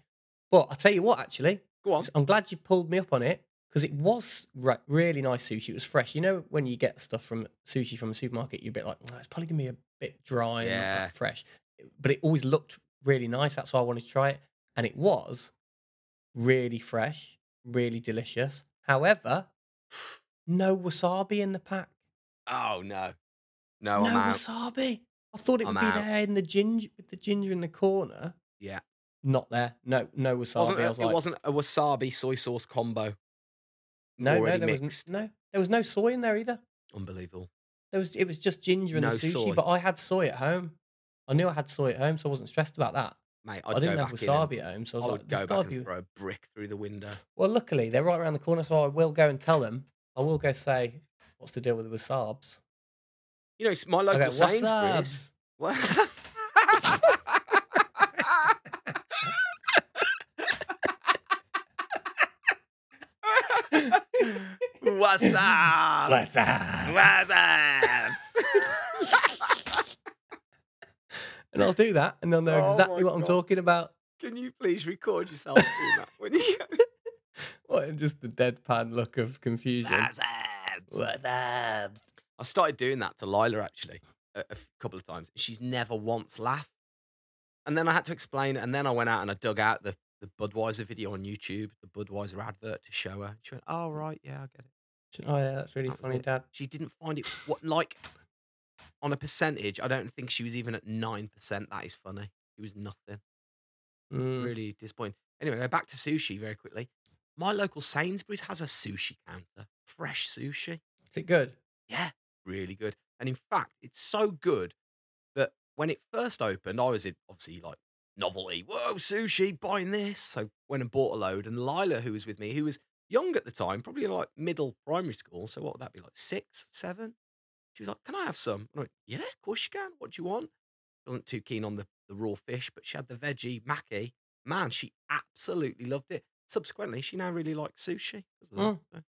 C: But I'll tell you what, actually,
A: Go on.
C: I'm glad you pulled me up on it because it was re- really nice sushi. It was fresh. You know, when you get stuff from sushi from a supermarket, you're a bit like, "Oh, it's probably gonna be a bit dry and not fresh. But it always looked really nice. That's why I wanted to try it, and it was really fresh, really delicious. However, no wasabi in the pack.
A: Oh no, no,
C: no
A: I'm
C: wasabi. I thought it
A: I'm
C: would be
A: out.
C: there in the ginger with the ginger in the corner.
A: Yeah.
C: Not there. No, no wasabi.
A: Wasn't a,
C: was
A: it
C: like,
A: wasn't a wasabi soy sauce combo.
C: No, no, there was
A: mixed.
C: n- no, there was no soy in there either.
A: Unbelievable.
C: There was, it was just ginger and
A: No
C: the sushi.
A: soy.
C: But I had soy at home. I knew I had soy at home, so I wasn't stressed about that.
A: Mate,
C: I
A: I'd
C: didn't
A: go
C: have
A: back in
C: wasabi at home, so I was
A: I
C: like,
A: would
C: "There's
A: go back and
C: be-"
A: throw a brick through the window.
C: Well, luckily they're right around the corner, so I will go and tell them. I will go say, "What's the deal with the wasabs?"
A: You know, it's my
C: I
A: local
C: go,
A: Sainsbury's.
C: "Wasabs."
A: What? What's up?
C: Wasabs.
A: What's up?
C: and I'll do that, and they'll know
A: Oh
C: exactly what I'm talking about.
A: Can you please record yourself doing that when you
C: What? Just the deadpan look of confusion.
A: What's up?
C: What's up?
A: I started doing that to Lila actually a couple of times. She's never once laughed. And then I had to explain. And then I went out and I dug out the, the Budweiser video on YouTube, the Budweiser advert to show her. She went, Oh, right. Yeah, I get it.
C: Oh yeah, that's really
A: That
C: funny. Dad.
A: She didn't find it what like on a percentage. I don't think she was even at 9%. That is funny. It was nothing.
C: Mm.
A: Really disappointing. Anyway, back to sushi very quickly. My local Sainsbury's has a sushi counter, fresh sushi.
C: Is it good?
A: Yeah, really good. And in fact, it's so good that when it first opened, I was in obviously like novelty. Whoa, sushi, buying this. So went and bought a load. And Lila, who was with me, who was young at the time, probably in like middle primary school. So what would that be like? Six, seven? She was like, Can I have some? And I went, Yeah, of course you can. What do you want? She wasn't too keen on the, the raw fish, but she had the veggie maki. Man, she absolutely loved it. Subsequently, she now really likes sushi.
C: Mm. There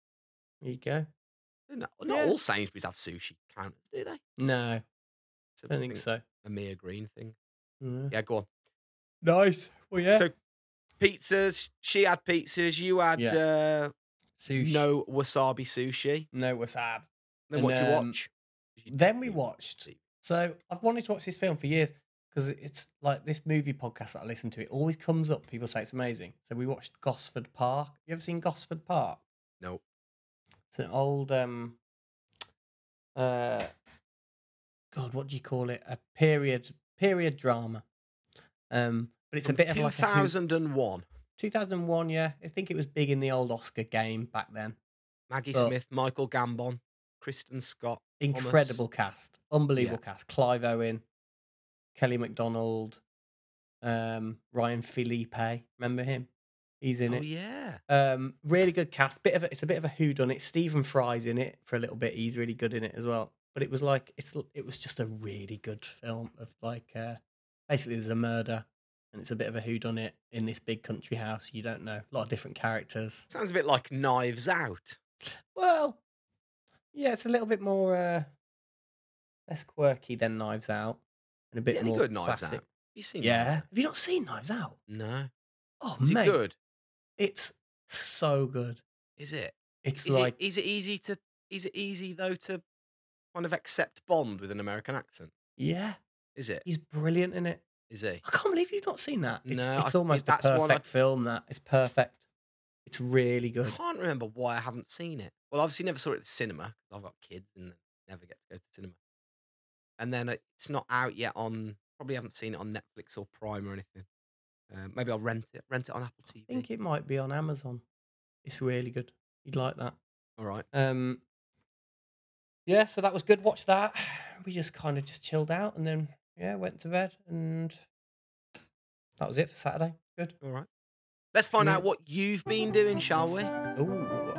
C: you go.
A: not not
C: Yeah.
A: all Sainsbury's have sushi counters, do they?
C: No,
A: So
C: I don't think so.
A: A Mia Green thing.
C: Mm.
A: Yeah, go on.
C: Nice. Well, yeah.
A: So pizzas. She had pizzas. You had
C: Yeah.
A: uh,
C: Sushi.
A: no wasabi sushi.
C: no wasabi.
A: Then
C: And,
A: what you
C: um,
A: watch?
C: Then we watched. So I've wanted to watch this film for years because it's like this movie podcast that I listen to. It always comes up. People say it's amazing. So we watched Gosford Park. You ever seen Gosford Park?
A: No.
C: It's an old um uh God, what do you call it? A period period drama. Um but it's
A: From
C: a bit of like a who-
A: 2001.
C: 2001, yeah. I think it was big in the old Oscar game back then.
A: Maggie
C: But-
A: Smith, Michael Gambon, Kristin Scott. Thomas.
C: Incredible cast. Unbelievable cast. Clive Owen, Kelly Macdonald, um, Ryan Phillippe. Remember him? He's in it.
A: oh
C: it.
A: yeah.
C: Um, really good cast. Bit of a, it's a bit of a who done it. Stephen Fry's in it for a little bit. He's really good in it as well. But it was like it's it was just a really good film of like uh, basically there's a murder and it's a bit of a who done it in this big country house. You don't know a lot of different characters.
A: Sounds a bit like Knives Out.
C: Well, yeah, it's a little bit more uh, less quirky than Knives Out and a bit
A: any
C: more
A: good Knives
C: classic.
A: Out? You seen?
C: Yeah,
A: Knives
C: have you not seen Knives Out?
A: Out? No.
C: Oh
A: Is
C: mate,
A: it good?
C: it's so good.
A: Is it?
C: It's
A: Is
C: like
A: it? Is it easy to? Is it easy though to kind of accept Bond with an American accent?
C: yeah,
A: Is it?
C: he's brilliant in it.
A: Is he?
C: I can't believe you've not seen that. It's,
A: No,
C: it's
A: I-
C: almost
A: that's
C: a
A: one I-
C: perfect film. That it's perfect. It's really good.
A: I can't remember why I haven't seen it. Well, obviously never saw it at the cinema 'cause I've got kids and never get to go to the cinema. And then uh, it's not out yet on. Probably haven't seen it on Netflix or Prime or anything. Uh, maybe I'll rent it. Rent it on Apple TV.
C: I think it might be on Amazon. It's really good. You'd like that.
A: All right.
C: Um, yeah, so that was good. Watch that. We just kind of just chilled out and then yeah, went to bed and that was it for Saturday. Good.
A: All right. Let's find
C: Yeah.
A: out what you've been doing, shall we?
C: Ooh.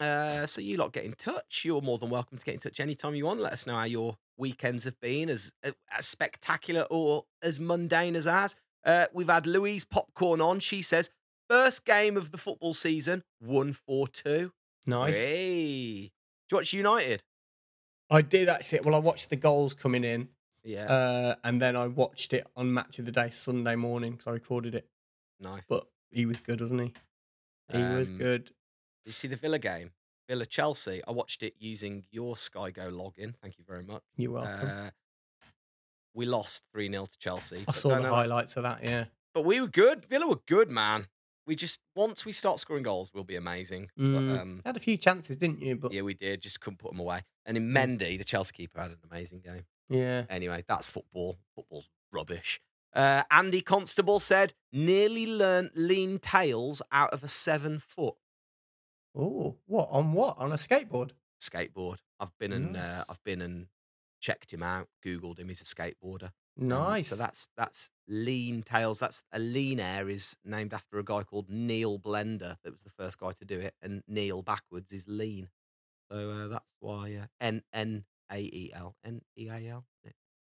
A: Uh, so you lot get in touch. You're more than welcome to get in touch anytime you want. Let us know how your weekends have been, as uh, as spectacular or as mundane as ours. Uh, we've had Louise Popcorn on. She says first game of the football season, one four two.
C: Nice.
A: Hey, do you watch United?
C: I did actually. Well, I watched the goals coming in,
A: Yeah,
C: uh, and then I watched it on Match of the Day Sunday morning because I recorded it.
A: nice.
C: But he was good, wasn't he? He was
A: Um,
C: good.
A: Did you see the Villa game? Villa Chelsea. I watched it using your Sky Go login. Thank you very much.
C: You're welcome.
A: Uh, we lost 3 0 to Chelsea.
C: I saw the highlights of that. Yeah.
A: But we were good. Villa were good, man. We just, once we start scoring goals, we'll be amazing.
C: Mm.
A: But, um,
C: Had a few chances, didn't you? But
A: yeah, we did. Just couldn't put them away. And in. Mendy, the Chelsea keeper had an amazing game.
C: yeah.
A: Anyway, that's football. Football's rubbish. Uh, Andy Constable said, nearly learnt lean tails out of a seven foot
C: Oh, what on what on a skateboard?
A: skateboard. I've been and uh, I've been and checked him out, googled him. He's a skateboarder. Um,
C: Nice.
A: so that's that's lean tails. That's a lean air is named after a guy called Neil Blender that was the first guy to do it, and Neil backwards is lean. So uh, that's why uh, N N A E L N E A L.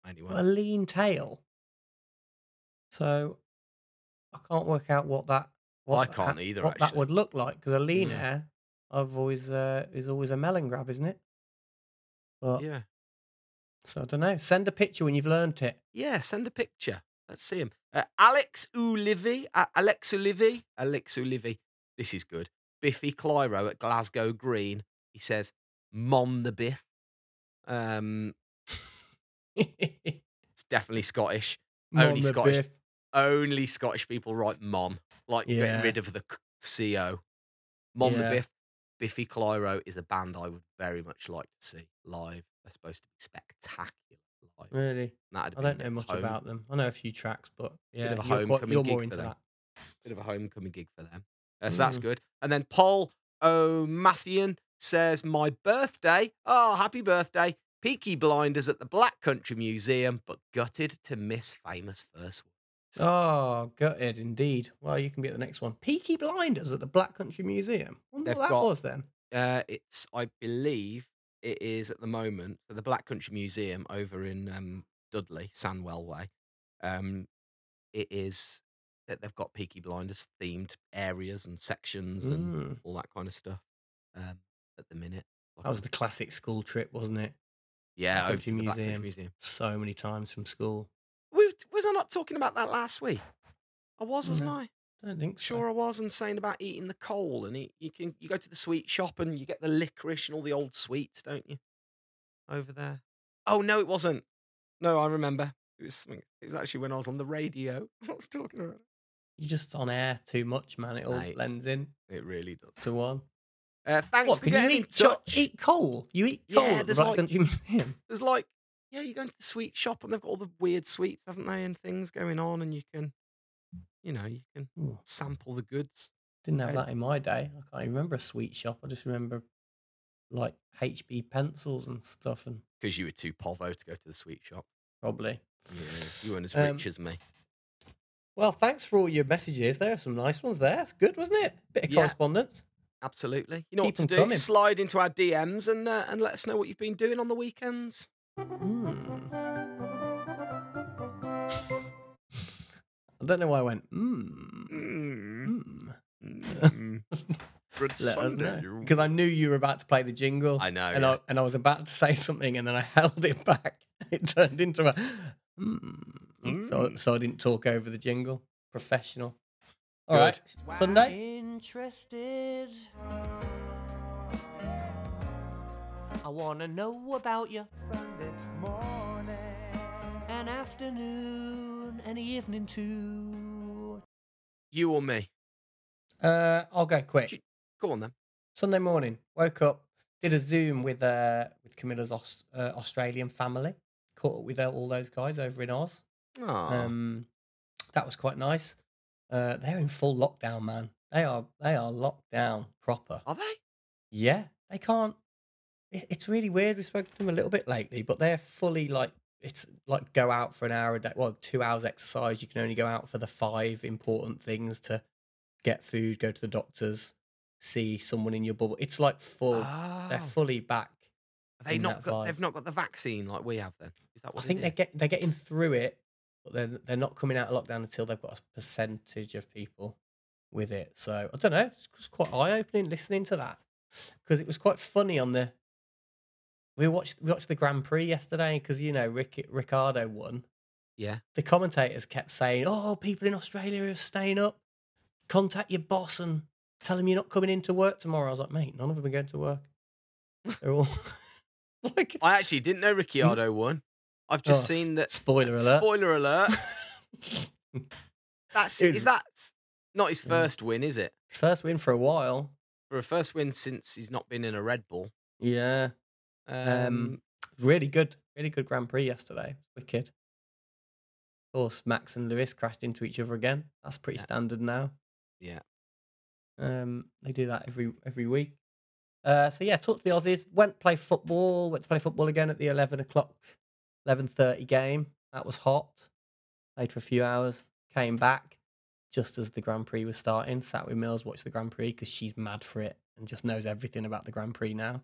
A: Anyway,
C: a lean tail. So I can't work out what that. What
A: I can't either,
C: What that would look like because a lean
A: Mm.
C: air, I've always uh, is always a melon grab, isn't it? But
A: yeah,
C: so I don't know. Send a picture when you've learnt it.
A: yeah. Send a picture. Let's see him. Uh, Alex Ulivi, uh, Alex Ulivi, Alex Ulivi. This is good. Biffy Clyro at Glasgow Green. He says, "Mom the Biff." Um, it's definitely Scottish.
C: Mom
A: Only Scottish
C: Biff.
A: only Scottish people write mom, like
C: Yeah.
A: getting rid of the CO. Mom the Biff. Biffy Clyro is a band I would very much like to see live. They're supposed to be spectacular live.
C: Really, I don't know much
A: home-
C: about them. I know a few tracks, but yeah,
A: of a
C: you're, quite,
A: homecoming
C: you're
A: gig
C: more
A: for
C: into
A: them.
C: that.
A: Bit of a homecoming gig for them. Uh, so that's
C: Mm.
A: good. And then Paul O'Mathian says, My birthday. Oh, happy birthday. Peaky Blinders at the Black Country Museum, but gutted to miss famous first words.
C: Oh, gutted indeed. Well, you can be at the next one. Peaky Blinders at the Black Country Museum. Wonder
A: They've
C: what that
A: got-
C: was then.
A: Uh, it's, I believe, it is at the moment for the Black Country Museum over in um, Dudley, Sandwell Way. Um, it is that they've got Peaky Blinders themed areas and sections and
C: Mm.
A: all that kind of stuff um, at the minute.
C: That was the classic school trip, wasn't it?
A: yeah,
C: Black
A: over to the Black Country
C: Museum.
A: Museum.
C: So many times from school.
A: We, was I not talking about that last week? I was, wasn't
C: No.
A: I?
C: I don't think so.
A: Sure, I was, and saying about eating the coal, and eat, you can you go to the sweet shop and you get the licorice and all the old sweets, don't you? Over there. Oh no, it wasn't. No, I remember. It was something. It was actually when I was on the radio. I was talking about it.
C: You're just on air too much, man. It all
A: Mate.
C: blends in
A: It really does.
C: to one.
A: Uh, thanks
C: what
A: for
C: can you eat?
A: in
C: eat coal? You eat coal
A: Yeah,
C: the
A: there's like-
C: Museum?
A: There's like, yeah, you go into the sweet shop and they've got all the weird sweets, haven't they, and things going on, and you can, you know, you can
C: Ooh,
A: sample the goods.
C: didn't have that in my day. I can't even remember a sweet shop. I just remember like HB pencils and stuff, and
A: Because you were too povo to go to the sweet shop.
C: probably.
A: Yeah, you weren't as
C: Um,
A: rich as me.
C: Well, thanks for all your messages. There are some nice ones there. It's good, wasn't it? Bit of
A: Yeah.
C: correspondence.
A: Absolutely. You know
C: keep
A: what to do?
C: coming.
A: Slide into our DMs and uh, and let us know what you've been doing on the weekends.
C: Mm. I don't know why I went, mmm.
A: Mm.
C: Mm.
A: Mm. Good
C: Let
A: Sunday,
C: Because I knew you were about to play the jingle.
A: I know.
C: and
A: yeah.
C: I and I was about to say something, and then I held it back. It turned into a mm. so
A: Mm.
C: so I didn't talk over the jingle. Professional. All
A: Good.
C: right, Sunday.
D: Interested. I wanna know about you. Sunday morning. An afternoon and evening too.
A: You or me?
C: Uh, I'll go quick.
A: Gee- Go on then.
C: Sunday morning, woke up, did a Zoom with uh with Camilla's Aus- uh, Australian family. Caught up with all those guys over in Oz.
A: Aw.
C: Um, that was quite nice. Uh, they're in full lockdown, man. They are they are locked down proper.
A: Are they?
C: Yeah, they can't. it- It's really weird. We spoke to them a little bit lately, but they're fully like it's like go out for an hour a day. Well, two hours exercise. You can only go out for the five important things to get food, go to the doctors, see someone in your bubble. It's like full. They're
A: Oh.
C: fully back.
A: Have they not got,
C: vibe.
A: they've not got the vaccine like we have. Then is that what I
C: think
A: it
C: they
A: is?
C: get they're getting through it, but they're they're not coming out of lockdown until they've got a percentage of people with it. So I don't know. It's it's quite eye opening listening to that because it was quite funny on the. We watched we watched the Grand Prix yesterday because you know Rick, Ricciardo won.
A: Yeah.
C: The commentators kept saying, "Oh, people in Australia are staying up. Contact your boss and tell him you're not coming into work tomorrow." I was like, "Mate, none of them are going to work. They're all like."
A: I actually didn't know mm. Ricciardo won. I've just
C: Oh,
A: seen that.
C: Spoiler alert.
A: Spoiler alert. That's is that not his
C: Yeah.
A: first win, is it?
C: First win for a while.
A: For a first win since he's not been in a Red Bull.
C: Yeah.
A: Um,
C: Um, really good, really good Grand Prix yesterday. Wicked. Of course, Max and Lewis crashed into each other again. That's pretty
A: Yeah.
C: standard now.
A: yeah.
C: Um, they do that every every week. Uh, so yeah, talked to the Aussies. Went to play football. Went to play football again at the eleven o'clock, eleven thirty game. That was hot. Played for a few hours. Came back just as the Grand Prix was starting. Sat with Mills, watched the Grand Prix because she's mad for it and just knows everything about the Grand Prix now.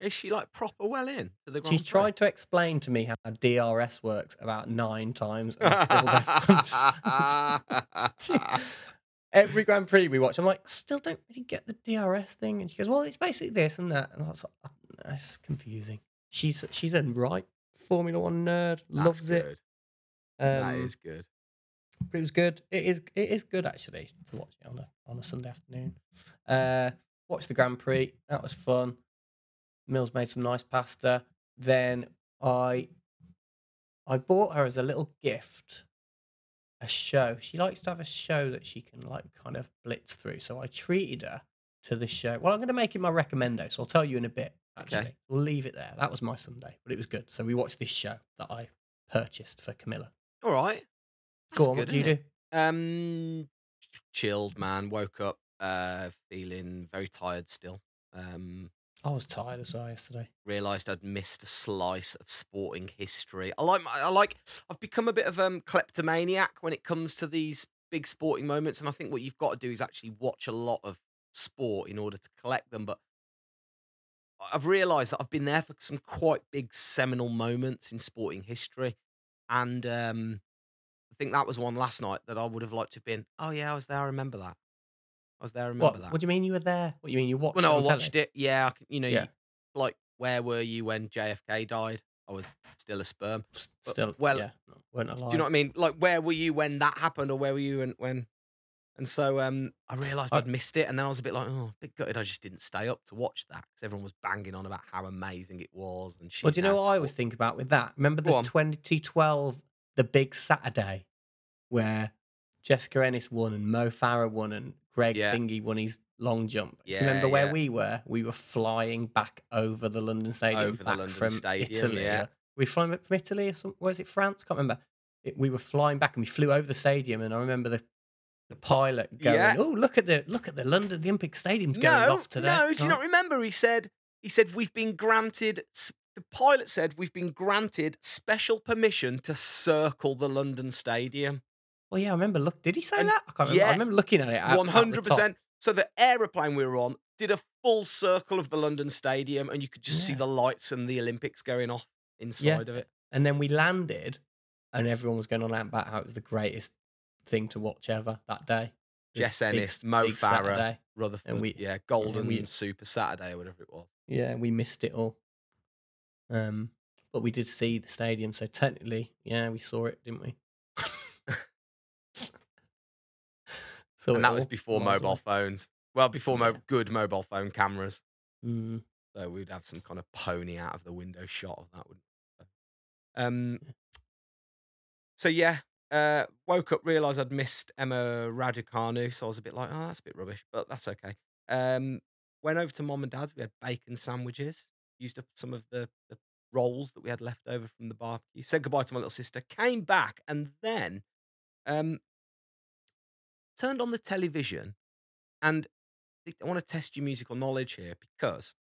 A: Is she like proper well in to the Grand
C: She's
A: Prix?
C: tried to explain to me how DRS works about nine times, and I still don't understand. She- Every Grand Prix we watch, I'm like, I still don't really get the DRS thing, and she goes, "Well, it's basically this and that," and I was like, "Oh, "It's confusing." She's she's a right Formula One nerd,
A: That's
C: loves it.
A: good.
C: Um,
A: that is good.
C: but it was good. It is it is good actually to watch it on a on a Sunday afternoon. Uh, watched the Grand Prix. That was fun. Mills made some nice pasta. Then I I bought her as a little gift a show. She likes to have a show that she can like kind of blitz through. So I treated her to the show. Well, I'm going to make it my recommendo, so I'll tell you in a bit. Actually,
A: Okay.
C: we'll leave it there. That was my Sunday, but it was good. So we watched this show that I purchased for Camilla.
A: All right.
C: Go
A: That's
C: on, what
A: good,
C: do you
A: isn't
C: do?
A: Um, chilled, man. Woke up uh, feeling very tired still. Um,
C: I was tired as well yesterday.
A: realised I'd missed a slice of sporting history. I like, I like, I've become a bit of um kleptomaniac when it comes to these big sporting moments, and I think what you've got to do is actually watch a lot of sport in order to collect them. But I've realised that I've been there for some quite big seminal moments in sporting history, and um, I think that was one last night that I would have liked to have been. Oh yeah, I was there. I remember that. I was there. I remember
C: What?
A: that.
C: What do you mean you were there? What do you mean you watched?
A: Well, no, I watched
C: telly?
A: it. Yeah, I you know,
C: Yeah.
A: you, like where were you when JFK died? I was still a sperm. But-
C: Still,
A: well,
C: yeah, no, weren't alive.
A: Do you know what I mean? Like where were you when that happened, or where were you when? when... And so um, I realised I'd missed it, and then I was a bit like, oh, a bit gutted. I just didn't stay up to watch that because everyone was banging on about how amazing it was. And
C: shit.
A: Well,
C: do you know
A: now
C: what I always think about with that? Remember the 2012, the big Saturday, where Jessica Ennis won and Mo Farah won and Greg
A: Yeah.
C: Thingy won his long jump.
A: Yeah,
C: remember where
A: yeah.
C: we were? We were flying back over the London Stadium,
A: Over the
C: back
A: London
C: from
A: Stadium,
C: Italy.
A: yeah.
C: We flying from Italy or some, was it France? Can't remember. It, we were flying back and we flew over the stadium, and I remember the the pilot going,
A: Yeah.
C: "Oh, look at the look at the London the Olympic Stadium's going
A: no,
C: off today."
A: No, do you not remember? He said, he said, we've been granted. The pilot said we've been granted special permission to circle the London Stadium.
C: Well, yeah, I remember. Look, did he say
A: And-
C: that? I can't remember. I remember looking at it. at- at the
A: One hundred percent. So the aeroplane we were on did a full circle of the London Stadium, and you could just see the lights and the Olympics going off inside of it.
C: And then we landed, and everyone was going on about how it was the greatest thing to watch ever that day.
A: Jess
C: big-
A: Ennis, Mo
C: big
A: Farah,
C: Saturday.
A: Rutherford,
C: we-
A: yeah, Golden
C: we-
A: Super Saturday or whatever it was.
C: Yeah, we missed it all. Um, but we did see the stadium, so technically, yeah, we saw it, didn't we?
A: And that was before mobile
C: away.
A: phones. Well, before mo- good mobile phone cameras.
C: Mm,
A: So we'd have some kind of pony out of the window shot of that. Wouldn't? Um. So yeah, Uh, woke up, realised I'd missed Emma Raducanu, so I was a bit like, oh, that's a bit rubbish, but that's okay. Um, went over to mom and dad's. We had bacon sandwiches. Used up some of the, the rolls that we had left over from the barbecue. Said goodbye to my little sister. Came back and then um, turned on the television. And I want to test your musical knowledge here because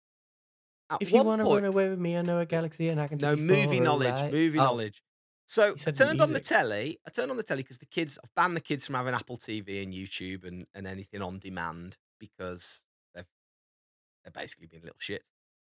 C: If you want to run away with me, I know a galaxy and I can
A: no movie knowledge, movie
C: Oh,
A: knowledge. So I turned on the telly. I turned on the telly because the kids. I've banned the kids from having Apple TV and YouTube and, and anything on demand because they've they're basically being little shit.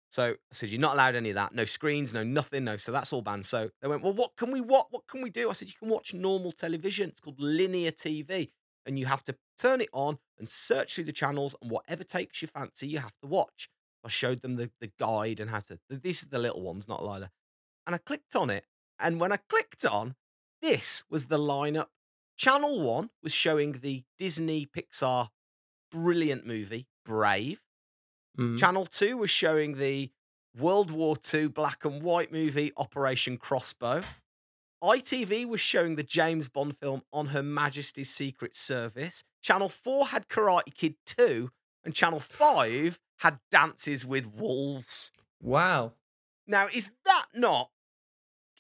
A: So I said, "You're not allowed any of that. No screens, no nothing, no." So that's all banned. So they went, "Well, what can we what what can we do?" I said, "You can watch normal television. It's called linear TV, and you have to turn it on and search through the channels, and whatever takes your fancy, you have to watch." I showed them the the guide and how to. These are the little ones, not Lila. And I clicked on it, and when I clicked on, this was the lineup. Channel One was showing the Disney Pixar brilliant movie Brave.
C: Mm.
A: Channel 2 was showing the World War II black and white movie Operation Crossbow. ITV was showing the James Bond film On Her Majesty's Secret Service. Channel 4 had Karate Kid 2. And Channel 5 had Dances with Wolves.
C: Wow.
A: Now, is that not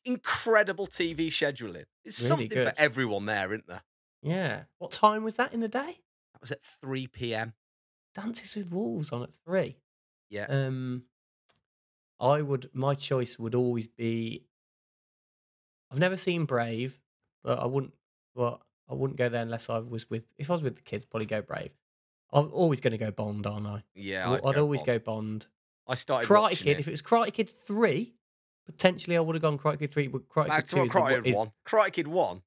A: incredible TV scheduling? It's
C: Really
A: something
C: good.
A: for everyone there, isn't there?
C: Yeah. What time was that in the day?
A: That was at 3 p.m.
C: Dances with Wolves on at three.
A: Yeah.
C: Um, I would. My choice would always be. I've never seen Brave, but I wouldn't. Well, I wouldn't go there unless I was with. If I was with the kids, probably go Brave. I'm always going to go Bond, aren't I?
A: Yeah.
C: I'd, always
A: Bond.
C: go Bond.
A: I started
C: Karate Kid.
A: it.
C: If it was Karate Kid three, potentially I would have gone Karate Kid three. But Karate
A: Back
C: Kid two is,
A: Karate Kid
C: is
A: 1. Karate Kid 1,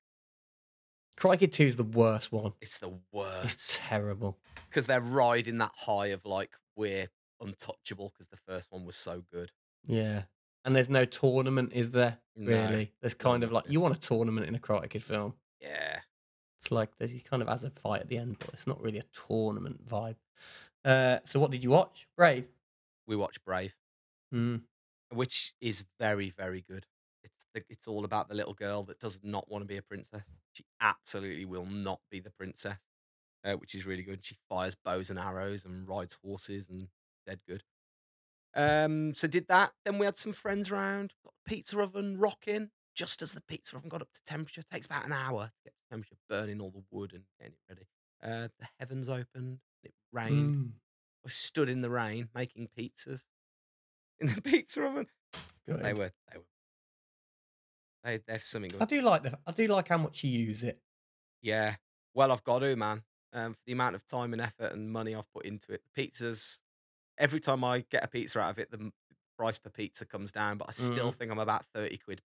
C: Karate Kid two is the worst one.
A: it's the worst.
C: It's terrible.
A: Because they're riding that high of like, we're untouchable because the first one was so good.
C: Yeah. And there's no tournament, is there?
A: No,
C: Really? There's kind of like you want a tournament in a Karate Kid film.
A: Yeah.
C: It's like there's he kind of has a fight at the end, but it's not really a tournament vibe. Uh, so what did you watch? Brave.
A: We watched Brave,
C: Mm.
A: which is very, very good. It's, the, it's all about the little girl that does not want to be a princess. She absolutely will not be the princess, uh, which is really good. She fires bows and arrows and rides horses and dead good. Um, so did that. Then we had some friends round, got the pizza oven rocking. Just as the pizza oven got up to temperature, takes about an hour to get the temperature, burning all the wood and getting it ready. Uh, the heavens opened, it rained.
C: Mm.
A: I stood in the rain making pizzas in the pizza oven. They were, they were, they, they're something.
C: I do like the I do like how much you use it.
A: Yeah. Well, I've got to, man. Um, for the amount of time and effort and money I've put into it. The pizzas, every time I get a pizza out of it, the price per pizza comes down, but I still
C: Mhm.
A: think I'm about 30 quid.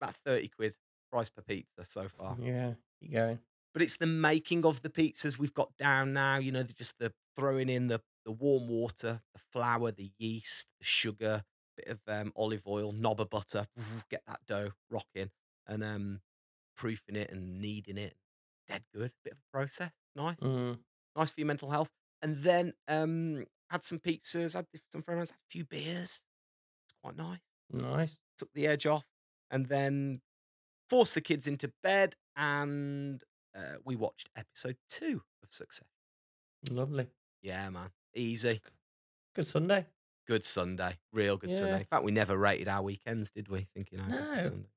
A: About 30 quid price per pizza so far.
C: Yeah, you going.
A: But it's the making of the pizzas we've got down now. You know, just the throwing in the, the warm water, the flour, the yeast, the sugar, bit of um, olive oil, knob of butter, get that dough rocking, and um, proofing it and kneading it. Dead good. Bit of a process. Nice.
C: Mm.
A: Nice for your mental health. And then um, had some pizzas, had some friends, had a few beers. It's quite nice
C: Nice.
A: took the edge off, and then forced the kids into bed, and uh, we watched episode two of Success.
C: Lovely.
A: Yeah, man, easy,
C: Good Sunday.
A: good Sunday, real good Sunday. In fact, we never rated our weekends, did we? Thinking
C: No.
A: Sunday.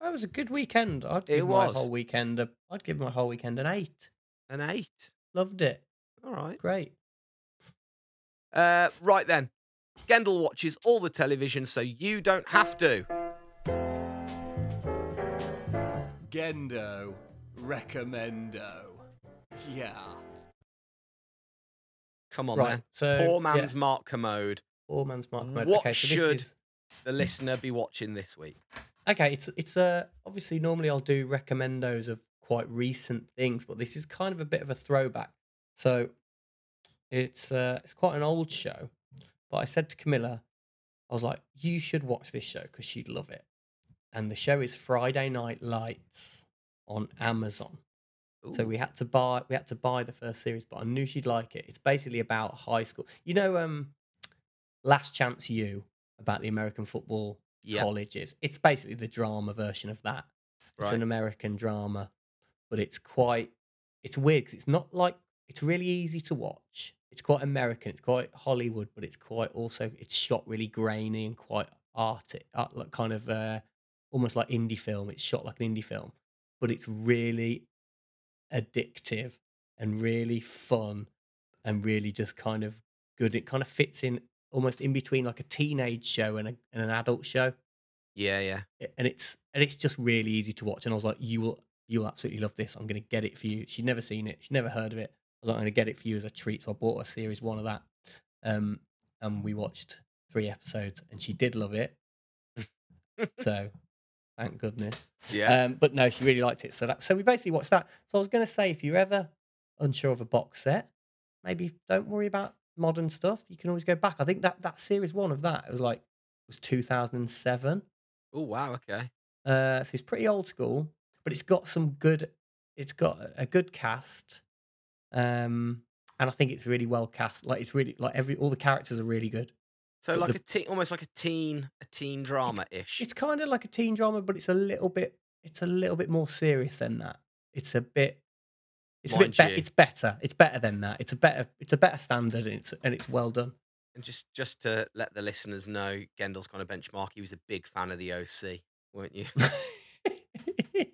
C: That was a good weekend. I'd
A: It
C: give my
A: was.
C: whole weekend a, I'd give my whole weekend an eight.
A: an eight.
C: Loved it.
A: All right.
C: Great.
A: Uh, right then, Gendel watches all the television, so you don't have to.
D: Gendo. Recommendo. Yeah.
A: Come on,
C: right.
A: man.
C: So
A: Poor
C: yeah,
A: man's Mark Kermode.
C: poor man's Mark mode.
A: What
C: okay, so
A: should-
C: this is
A: The listener be watching this week.
C: okay. It's it's uh, obviously normally I'll do recommendos of quite recent things, but this is kind of a bit of a throwback. So it's uh, it's quite an old show, but I said to Camilla, I was like, you should watch this show because she'd love it. And the show is Friday Night Lights on Amazon. So we had to buy we had to buy the first series, but I knew she'd like it. It's basically about high school. You know, um, Last Chance U about the American football
A: yeah,
C: colleges. It's basically the drama version of that. It's
A: Right.
C: an American drama, but it's quite it's weird because it's not like it's really easy to watch. It's quite American. It's quite Hollywood, but it's quite also it's shot really grainy and quite arty, art, like kind of uh, almost like indie film. It's shot like an indie film, but it's really addictive and really fun and really just kind of good. It kind of fits in almost in between like a teenage show and, a, and an adult show
A: Yeah, yeah.
C: and it's and it's just really easy to watch. And I was like, you will you'll absolutely love this. I'm going to get it for you. She'd never seen it. She'd never heard of it. Was like, I'm going to get it for you as a treat. So I bought a series one of that, um, and we watched three episodes, and she did love it. so, thank goodness.
A: Yeah.
C: Um, but no, she really liked it. So that so we basically watched that. So I was going to say, if you're ever unsure of a box set, maybe don't worry about modern stuff. You can always go back. I think that that series one of that was like it was 2007.
A: oh wow. Okay.
C: Uh, so it's pretty old school, but it's got some good. It's got a good cast, um, and I think it's really well cast. Like it's really like every all the characters are really good.
A: So
C: But
A: like
C: the-
A: a teen, almost like a teen, a teen drama ish.
C: It's kind of like a teen drama, but it's a little bit. It's a little bit more serious than that. It's a bit. It's a bit. Be- it's better. It's better than that. It's a better. It's a better standard, and it's and it's well done.
A: And just just to let the listeners know, Gendel's kind of benchmark. He was a big fan of the OC, weren't you?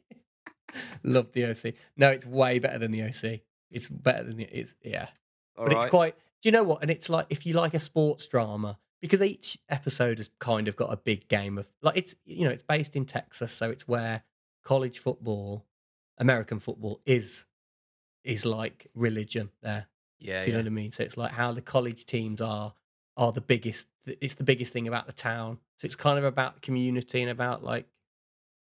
C: Love the OC. No, it's way better than the OC. It's better than. It's yeah.
A: All
C: but it's quite. Do you know what? And it's like if you like a sports drama, because each episode has kind of got a big game of like it's you know it's based in Texas, so it's where college football, American football is is like religion there.
A: Yeah.
C: Do you know what I mean? So it's like how the college teams are are the biggest. It's the biggest thing about the town. So it's kind of about community and about like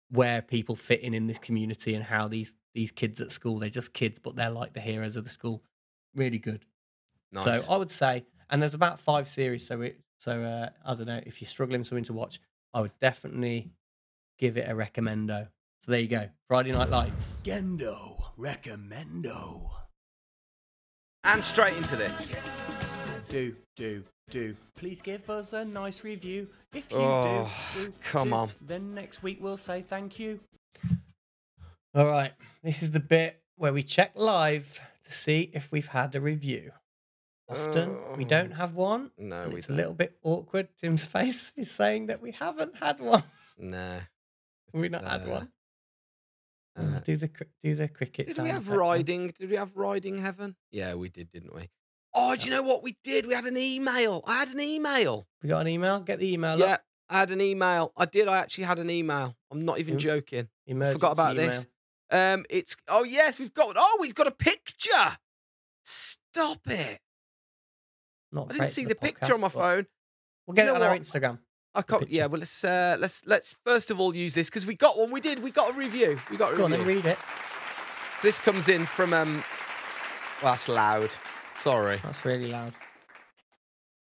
C: where people fit in in this community and how these these kids at school they're just kids, but they're like the heroes of the school. Really good.
A: Nice.
C: So I would say, and there's about five series. So it, so uh, I don't know if you're struggling with something to watch, I would definitely give it a recommendo. So there you go, Friday Night Lights.
D: Gendo recommendo.
A: and straight into this.
D: Do, do, do. Please give us a nice review. If you
A: Oh,
D: do, do,
A: come
D: do,
A: on.
D: Then next week we'll say thank you.
C: All right, this is the bit where we check live to see if we've had a review. Often we
A: Oh.
C: don't have one.
A: No, we
C: it's
A: don't.
C: a little bit awkward. Tim's face is saying that we haven't had one.
A: No.
C: We've not had
A: Uh,
C: one.
A: uh,
C: do the cri- do the cricket.
A: Did
C: sound
A: we have
C: effect then.
A: riding? Did we have riding heaven? Yeah, we did, didn't we? Oh, do you know what we did? We had an email. I had an email.
C: We got an email. Get the email.
A: Yeah,
C: up.
A: I had an email. I did. I actually had an email. I'm not even joking.
C: Emergency
A: forgot about
C: email.
A: this. Um, it's oh yes, we've got oh we've got a picture. Stop it!
C: Not
A: I didn't see
C: for
A: the picture on my phone.
C: We'll get
A: you
C: it on our? Instagram.
A: I can't. Yeah, well let's uh, let's let's first of all use this because we got one. We did. We got a review. We got a
C: Go on,
A: review.
C: then read it.
A: So this comes in from um. Well, that's loud. Sorry.
C: That's really loud.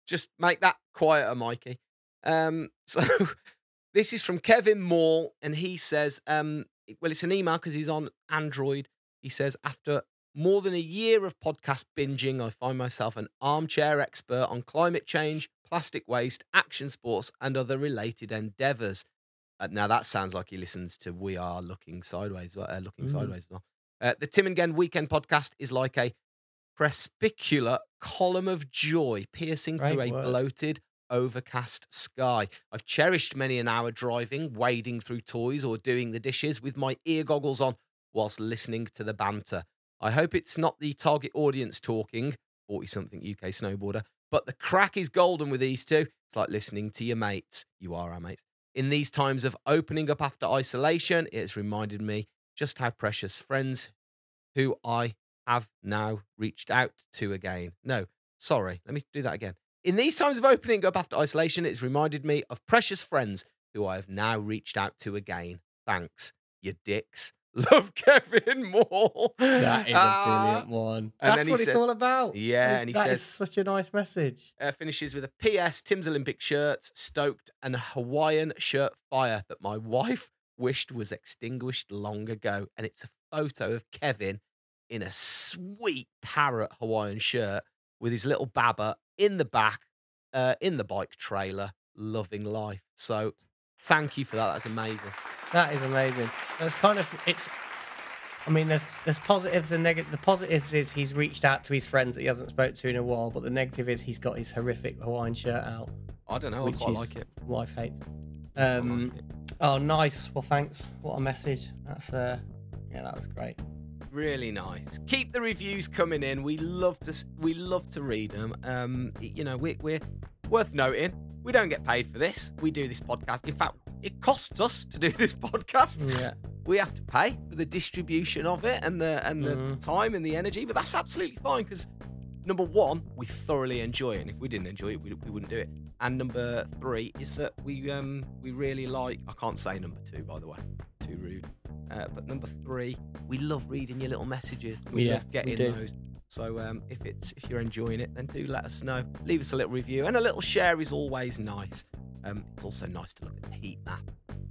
A: just make that quieter, Mikey. Um, so this is from Kevin Moore, and he says, um, well, it's an email because he's on Android. He says, after more than a year of podcast binging, I find myself an armchair expert on climate change, plastic waste, action sports, and other related endeavors. Uh, now that sounds like he listens to We Are Looking Sideways, uh, looking
C: Mm.
A: sideways as well. Uh, the Tim and Gen Weekend podcast is like a prespicular column of joy piercing through
C: Great
A: a
C: word.
A: bloated, overcast sky. I've cherished many an hour driving, wading through toys, or doing the dishes with my ear goggles on whilst listening to the banter. I hope it's not the target audience talking, 40 something UK snowboarder, but the crack is golden with these two. It's like listening to your mates. You are our mates. In these times of opening up after isolation, it has reminded me just how precious friends who I have now reached out to again. No, sorry, let me do that again. In these times of opening up after isolation, it's reminded me of precious friends who I have now reached out to again. Thanks, you dicks. Love Kevin Moore.
C: That is a
A: Ah.
C: brilliant one.
A: and
C: That's what it's
A: said-
C: all about.
A: Yeah, and he
C: That is
A: says-
C: such a nice message.
A: uh, finishes with a PS Tim's Olympic shirts stoked and a Hawaiian shirt fire that my wife wished was extinguished long ago. And it's a photo of Kevin in a sweet parrot Hawaiian shirt with his little baba in the back, uh, in the bike trailer, loving life. So Thank you for that. That's amazing.
C: That is amazing. That's kind of it's. I mean, there's there's positives and negatives. The positives is he's reached out to his friends that he hasn't spoke to in a while, but the negative is he's got his horrific Hawaiian shirt out,
A: I don't know.
C: which
A: I quite
C: his
A: like it.
C: wife hates. Um,
A: like it.
C: oh, nice. Well, thanks. What a message. That's uh, yeah, that was great.
A: Really nice. Keep the reviews coming in. We love to we love to read them. Um, you know, we, we're worth noting. We don't get paid for this. We do this podcast. In fact, it costs us to do this podcast.
C: Yeah,
A: We have to pay for the distribution of it and the and the
C: Mhm.
A: time and the energy. But that's absolutely fine because number one, we thoroughly enjoy it. And if we didn't enjoy it, we, we wouldn't do it. And number three is that we um we really like. I can't say number two by the way. Too rude. Uh, but number three, we love reading your little messages. We
C: Yeah,
A: love getting
C: we
A: those. So um, if it's if you're enjoying it, then do let us know. Leave us a little review, and a little share is always nice. Um, it's also nice to look at the heat map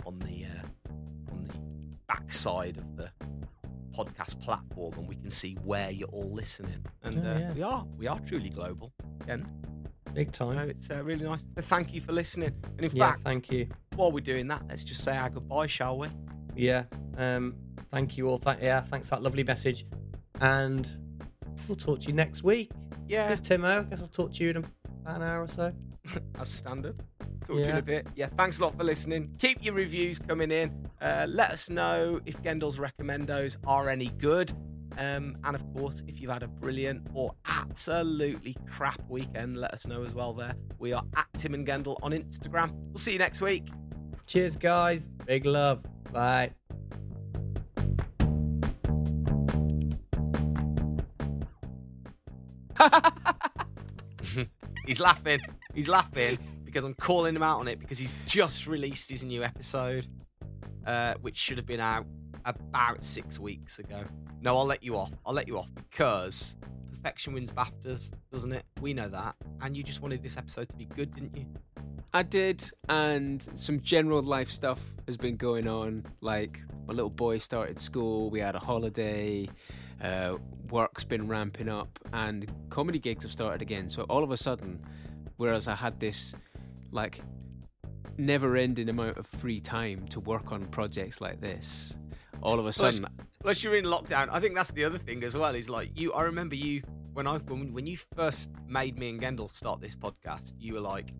A: on the uh, on the backside of the podcast platform, and we can see where you're all listening. And
C: Oh,
A: uh,
C: yeah.
A: we are we are truly global. Again,
C: big
A: so
C: time.
A: it's uh, really nice. So thank you for listening. And in
C: Yeah,
A: fact,
C: thank you.
A: while we're doing that, let's just say our goodbye, shall we?
C: Yeah, um, thank you all. Th- yeah, thanks for that lovely message, and we'll talk to you next week.
A: Yeah,
C: It's Timo. I guess I'll talk to you in about an hour or so.
A: as standard. Talk to you in
C: Yeah.
A: a bit. Yeah, thanks a lot for listening. Keep your reviews coming in. Uh, let us know if Gendel's recommendos are any good. Um, and of course, if you've had a brilliant or absolutely crap weekend, let us know as well there. We are at Tim and Gendel on Instagram. We'll see you next week.
C: Cheers, guys. Big love. Bye.
A: He's laughing. He's laughing because I'm calling him out on it because he's just released his new episode, uh, which should have been out about six weeks ago. No, I'll let you off. I'll let you off because perfection wins BAFTAs, doesn't it? We know that. And you just wanted this episode to be good, didn't you?
E: I did, and some general life stuff has been going on. Like my little boy started school, we had a holiday, uh, work's been ramping up, and comedy gigs have started again. So all of a sudden, whereas I had this like never-ending amount of free time to work on projects like this, all of a
A: Plus-
E: sudden,
A: Plus, you're in lockdown. I think that's the other thing as well. Is like you. I remember you when I when, when you first made me and Gendel start this podcast. You were like,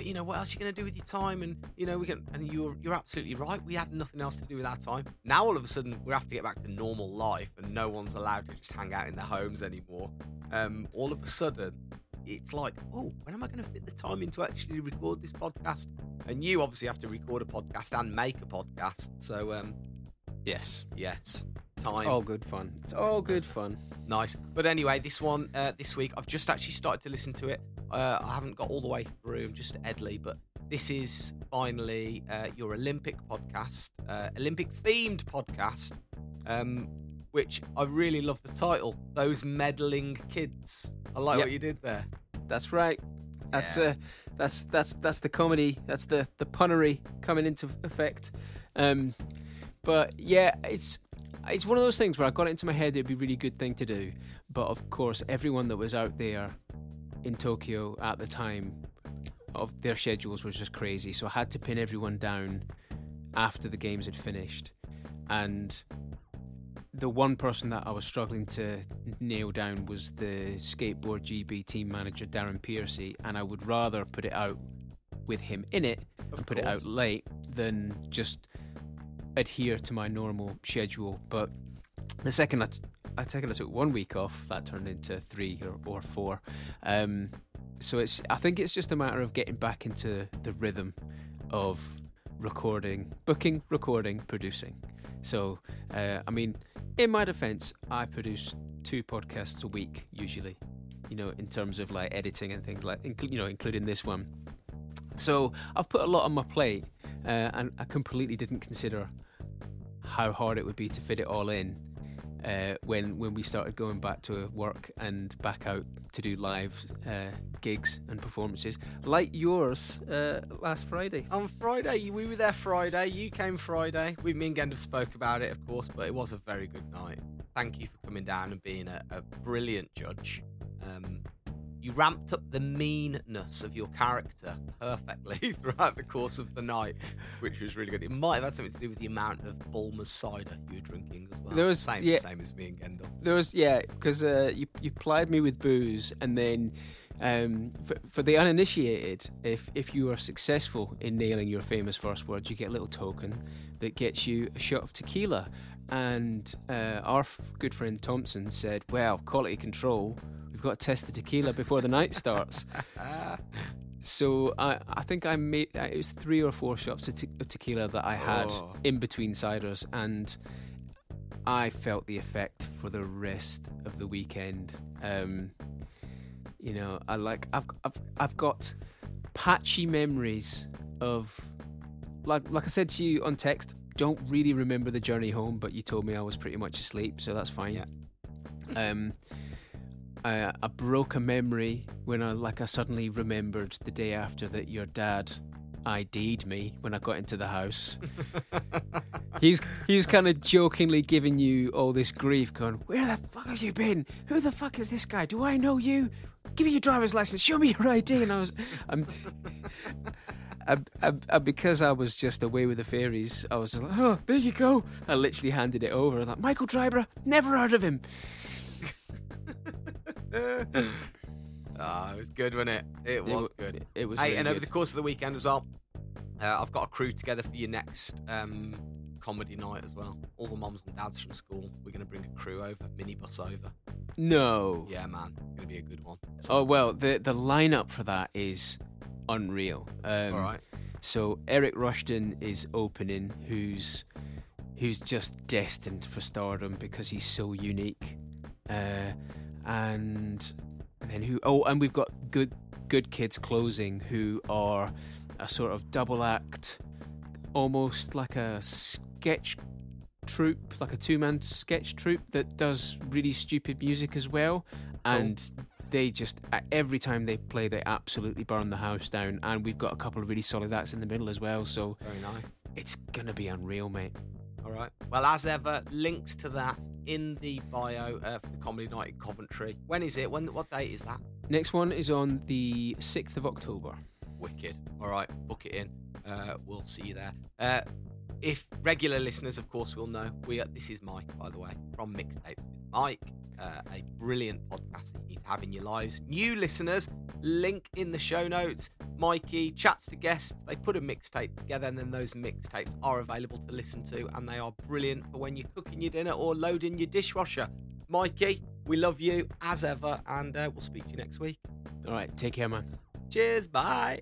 A: you know what else you're gonna do with your time?" And you know we can. And you're you're absolutely right. We had nothing else to do with our time. Now all of a sudden we have to get back to normal life, and no one's allowed to just hang out in their homes anymore. Um, all of a sudden. It's like, oh, when am I going to fit the time in to actually record this podcast? And you obviously have to record a podcast and make a podcast. So, um,
E: yes,
A: yes,
E: it's all good fun. It's all good fun.
A: Nice. But anyway, this one uh, this week, I've just actually started to listen to it. Uh, I haven't got all the way through. I'm just Ed Leigh, but this is finally uh, your Olympic podcast, uh, Olympic themed podcast, um, which I really love the title. Those meddling kids. I like
E: Yep.
A: what you did there.
E: That's right. That's
A: Yeah.
E: uh, that's that's that's the comedy. That's the the punnery coming into effect. Um, but yeah, it's it's one of those things where I got it into my head it'd be a really good thing to do. But of course, everyone that was out there in Tokyo at the time of their schedules was just crazy. So I had to pin everyone down after the games had finished, and the one person that I was struggling to nail down was the skateboard GB team manager Darren Piercy, and I would rather put it out with him in it
A: Of
E: and put it out late than just adhere to my normal schedule. But the second I, t- I second I took one week off, that turned into three or, or four. Um, so it's I think it's just a matter of getting back into the rhythm of recording, booking, recording, producing. So uh, I mean, in my defence, I produce two podcasts a week usually. You know, in terms of like editing and things like, inclu- you know, including this one. So I've put a lot on my plate, uh, and I completely didn't consider how hard it would be to fit it all in uh, when when we started going back to work and back out to do live uh, gigs and performances like yours uh, last Friday.
A: On Friday, we were there Friday. You came Friday. We, me and Gendel spoke about it, of course, but it was a very good night. Thank you for coming down and being a, a brilliant judge. Um, You ramped up the meanness of your character perfectly throughout the course of the night, which was really good. It might have had something to do with the amount of Bulmer's cider you were drinking as well.
E: There was-
A: same,
E: yeah.
A: same as me and Gendel.
E: There was yeah, because uh, you you plied me with booze, and then um, for, for the uninitiated, if if you are successful in nailing your famous first words, you get a little token that gets you a shot of tequila. And uh, our f- good friend Thompson said, "Well, quality control. We've got to test the tequila before the night starts." So I, I think I made it was three or four shots of, te- of tequila that I had
A: Oh.
E: in between ciders, and I felt the effect for the rest of the weekend. Um, you know, I like I've I've I've got patchy memories of like like I said to you on text. Don't really remember the journey home, but you told me I was pretty much asleep, so that's fine.
A: Yeah.
E: Um, I, I broke a memory when I like I suddenly remembered the day after that your dad ID'd me when I got into the house. he's he was kind of jokingly giving you all this grief, going, "Where the fuck have you been? Who the fuck is this guy? Do I know you? Give me your driver's license. Show me your ID." And I was, I'm. I, I, I, because I was just away with the fairies, I was like, oh, there you go. I literally handed it over. I'm like, Michael Dryber, never heard of him.
A: Ah, it was good, wasn't it? It was
E: w-
A: good.
E: It was.
A: Hey,
E: really
A: and over the course of the weekend as well, uh, I've got a crew together for your next um, comedy night as well. All the moms and dads from school. We're going to bring a crew over, minibus over.
E: no.
A: Yeah, man, going to be a good one.
E: Oh well, the the lineup for that is unreal. Um,
A: all right.
E: So Eric Rushton is opening, who's who's just destined for stardom because he's so unique. Uh, and then who? Oh, and we've got good good kids closing, who are a sort of double act, almost like a sketch troupe, like a two man sketch troupe that does really stupid music as well, and they just every time they play they absolutely burn the house down and we've got a couple of really solid acts in the middle as well so
A: Very nice.
E: it's gonna be unreal mate
A: All right. Well, as ever, links to that in the bio uh, for the comedy night in Coventry. When is it? When? What date is that?
E: next one is on the 6th of october
A: Wicked. All right, book it in. Uh, we'll see you there. Uh, if regular listeners, of course, will know, we are, this is Mike, by the way, from Mixtapes with Mike, uh, a brilliant podcast that you need to have in your lives. New listeners, link in the show notes. Mikey chats to guests. They put a mixtape together, and then those mixtapes are available to listen to, and they are brilliant for when you're cooking your dinner or loading your dishwasher. Mikey, we love you as ever, and uh, we'll speak to you next week.
E: all right take care man
A: Cheers, bye.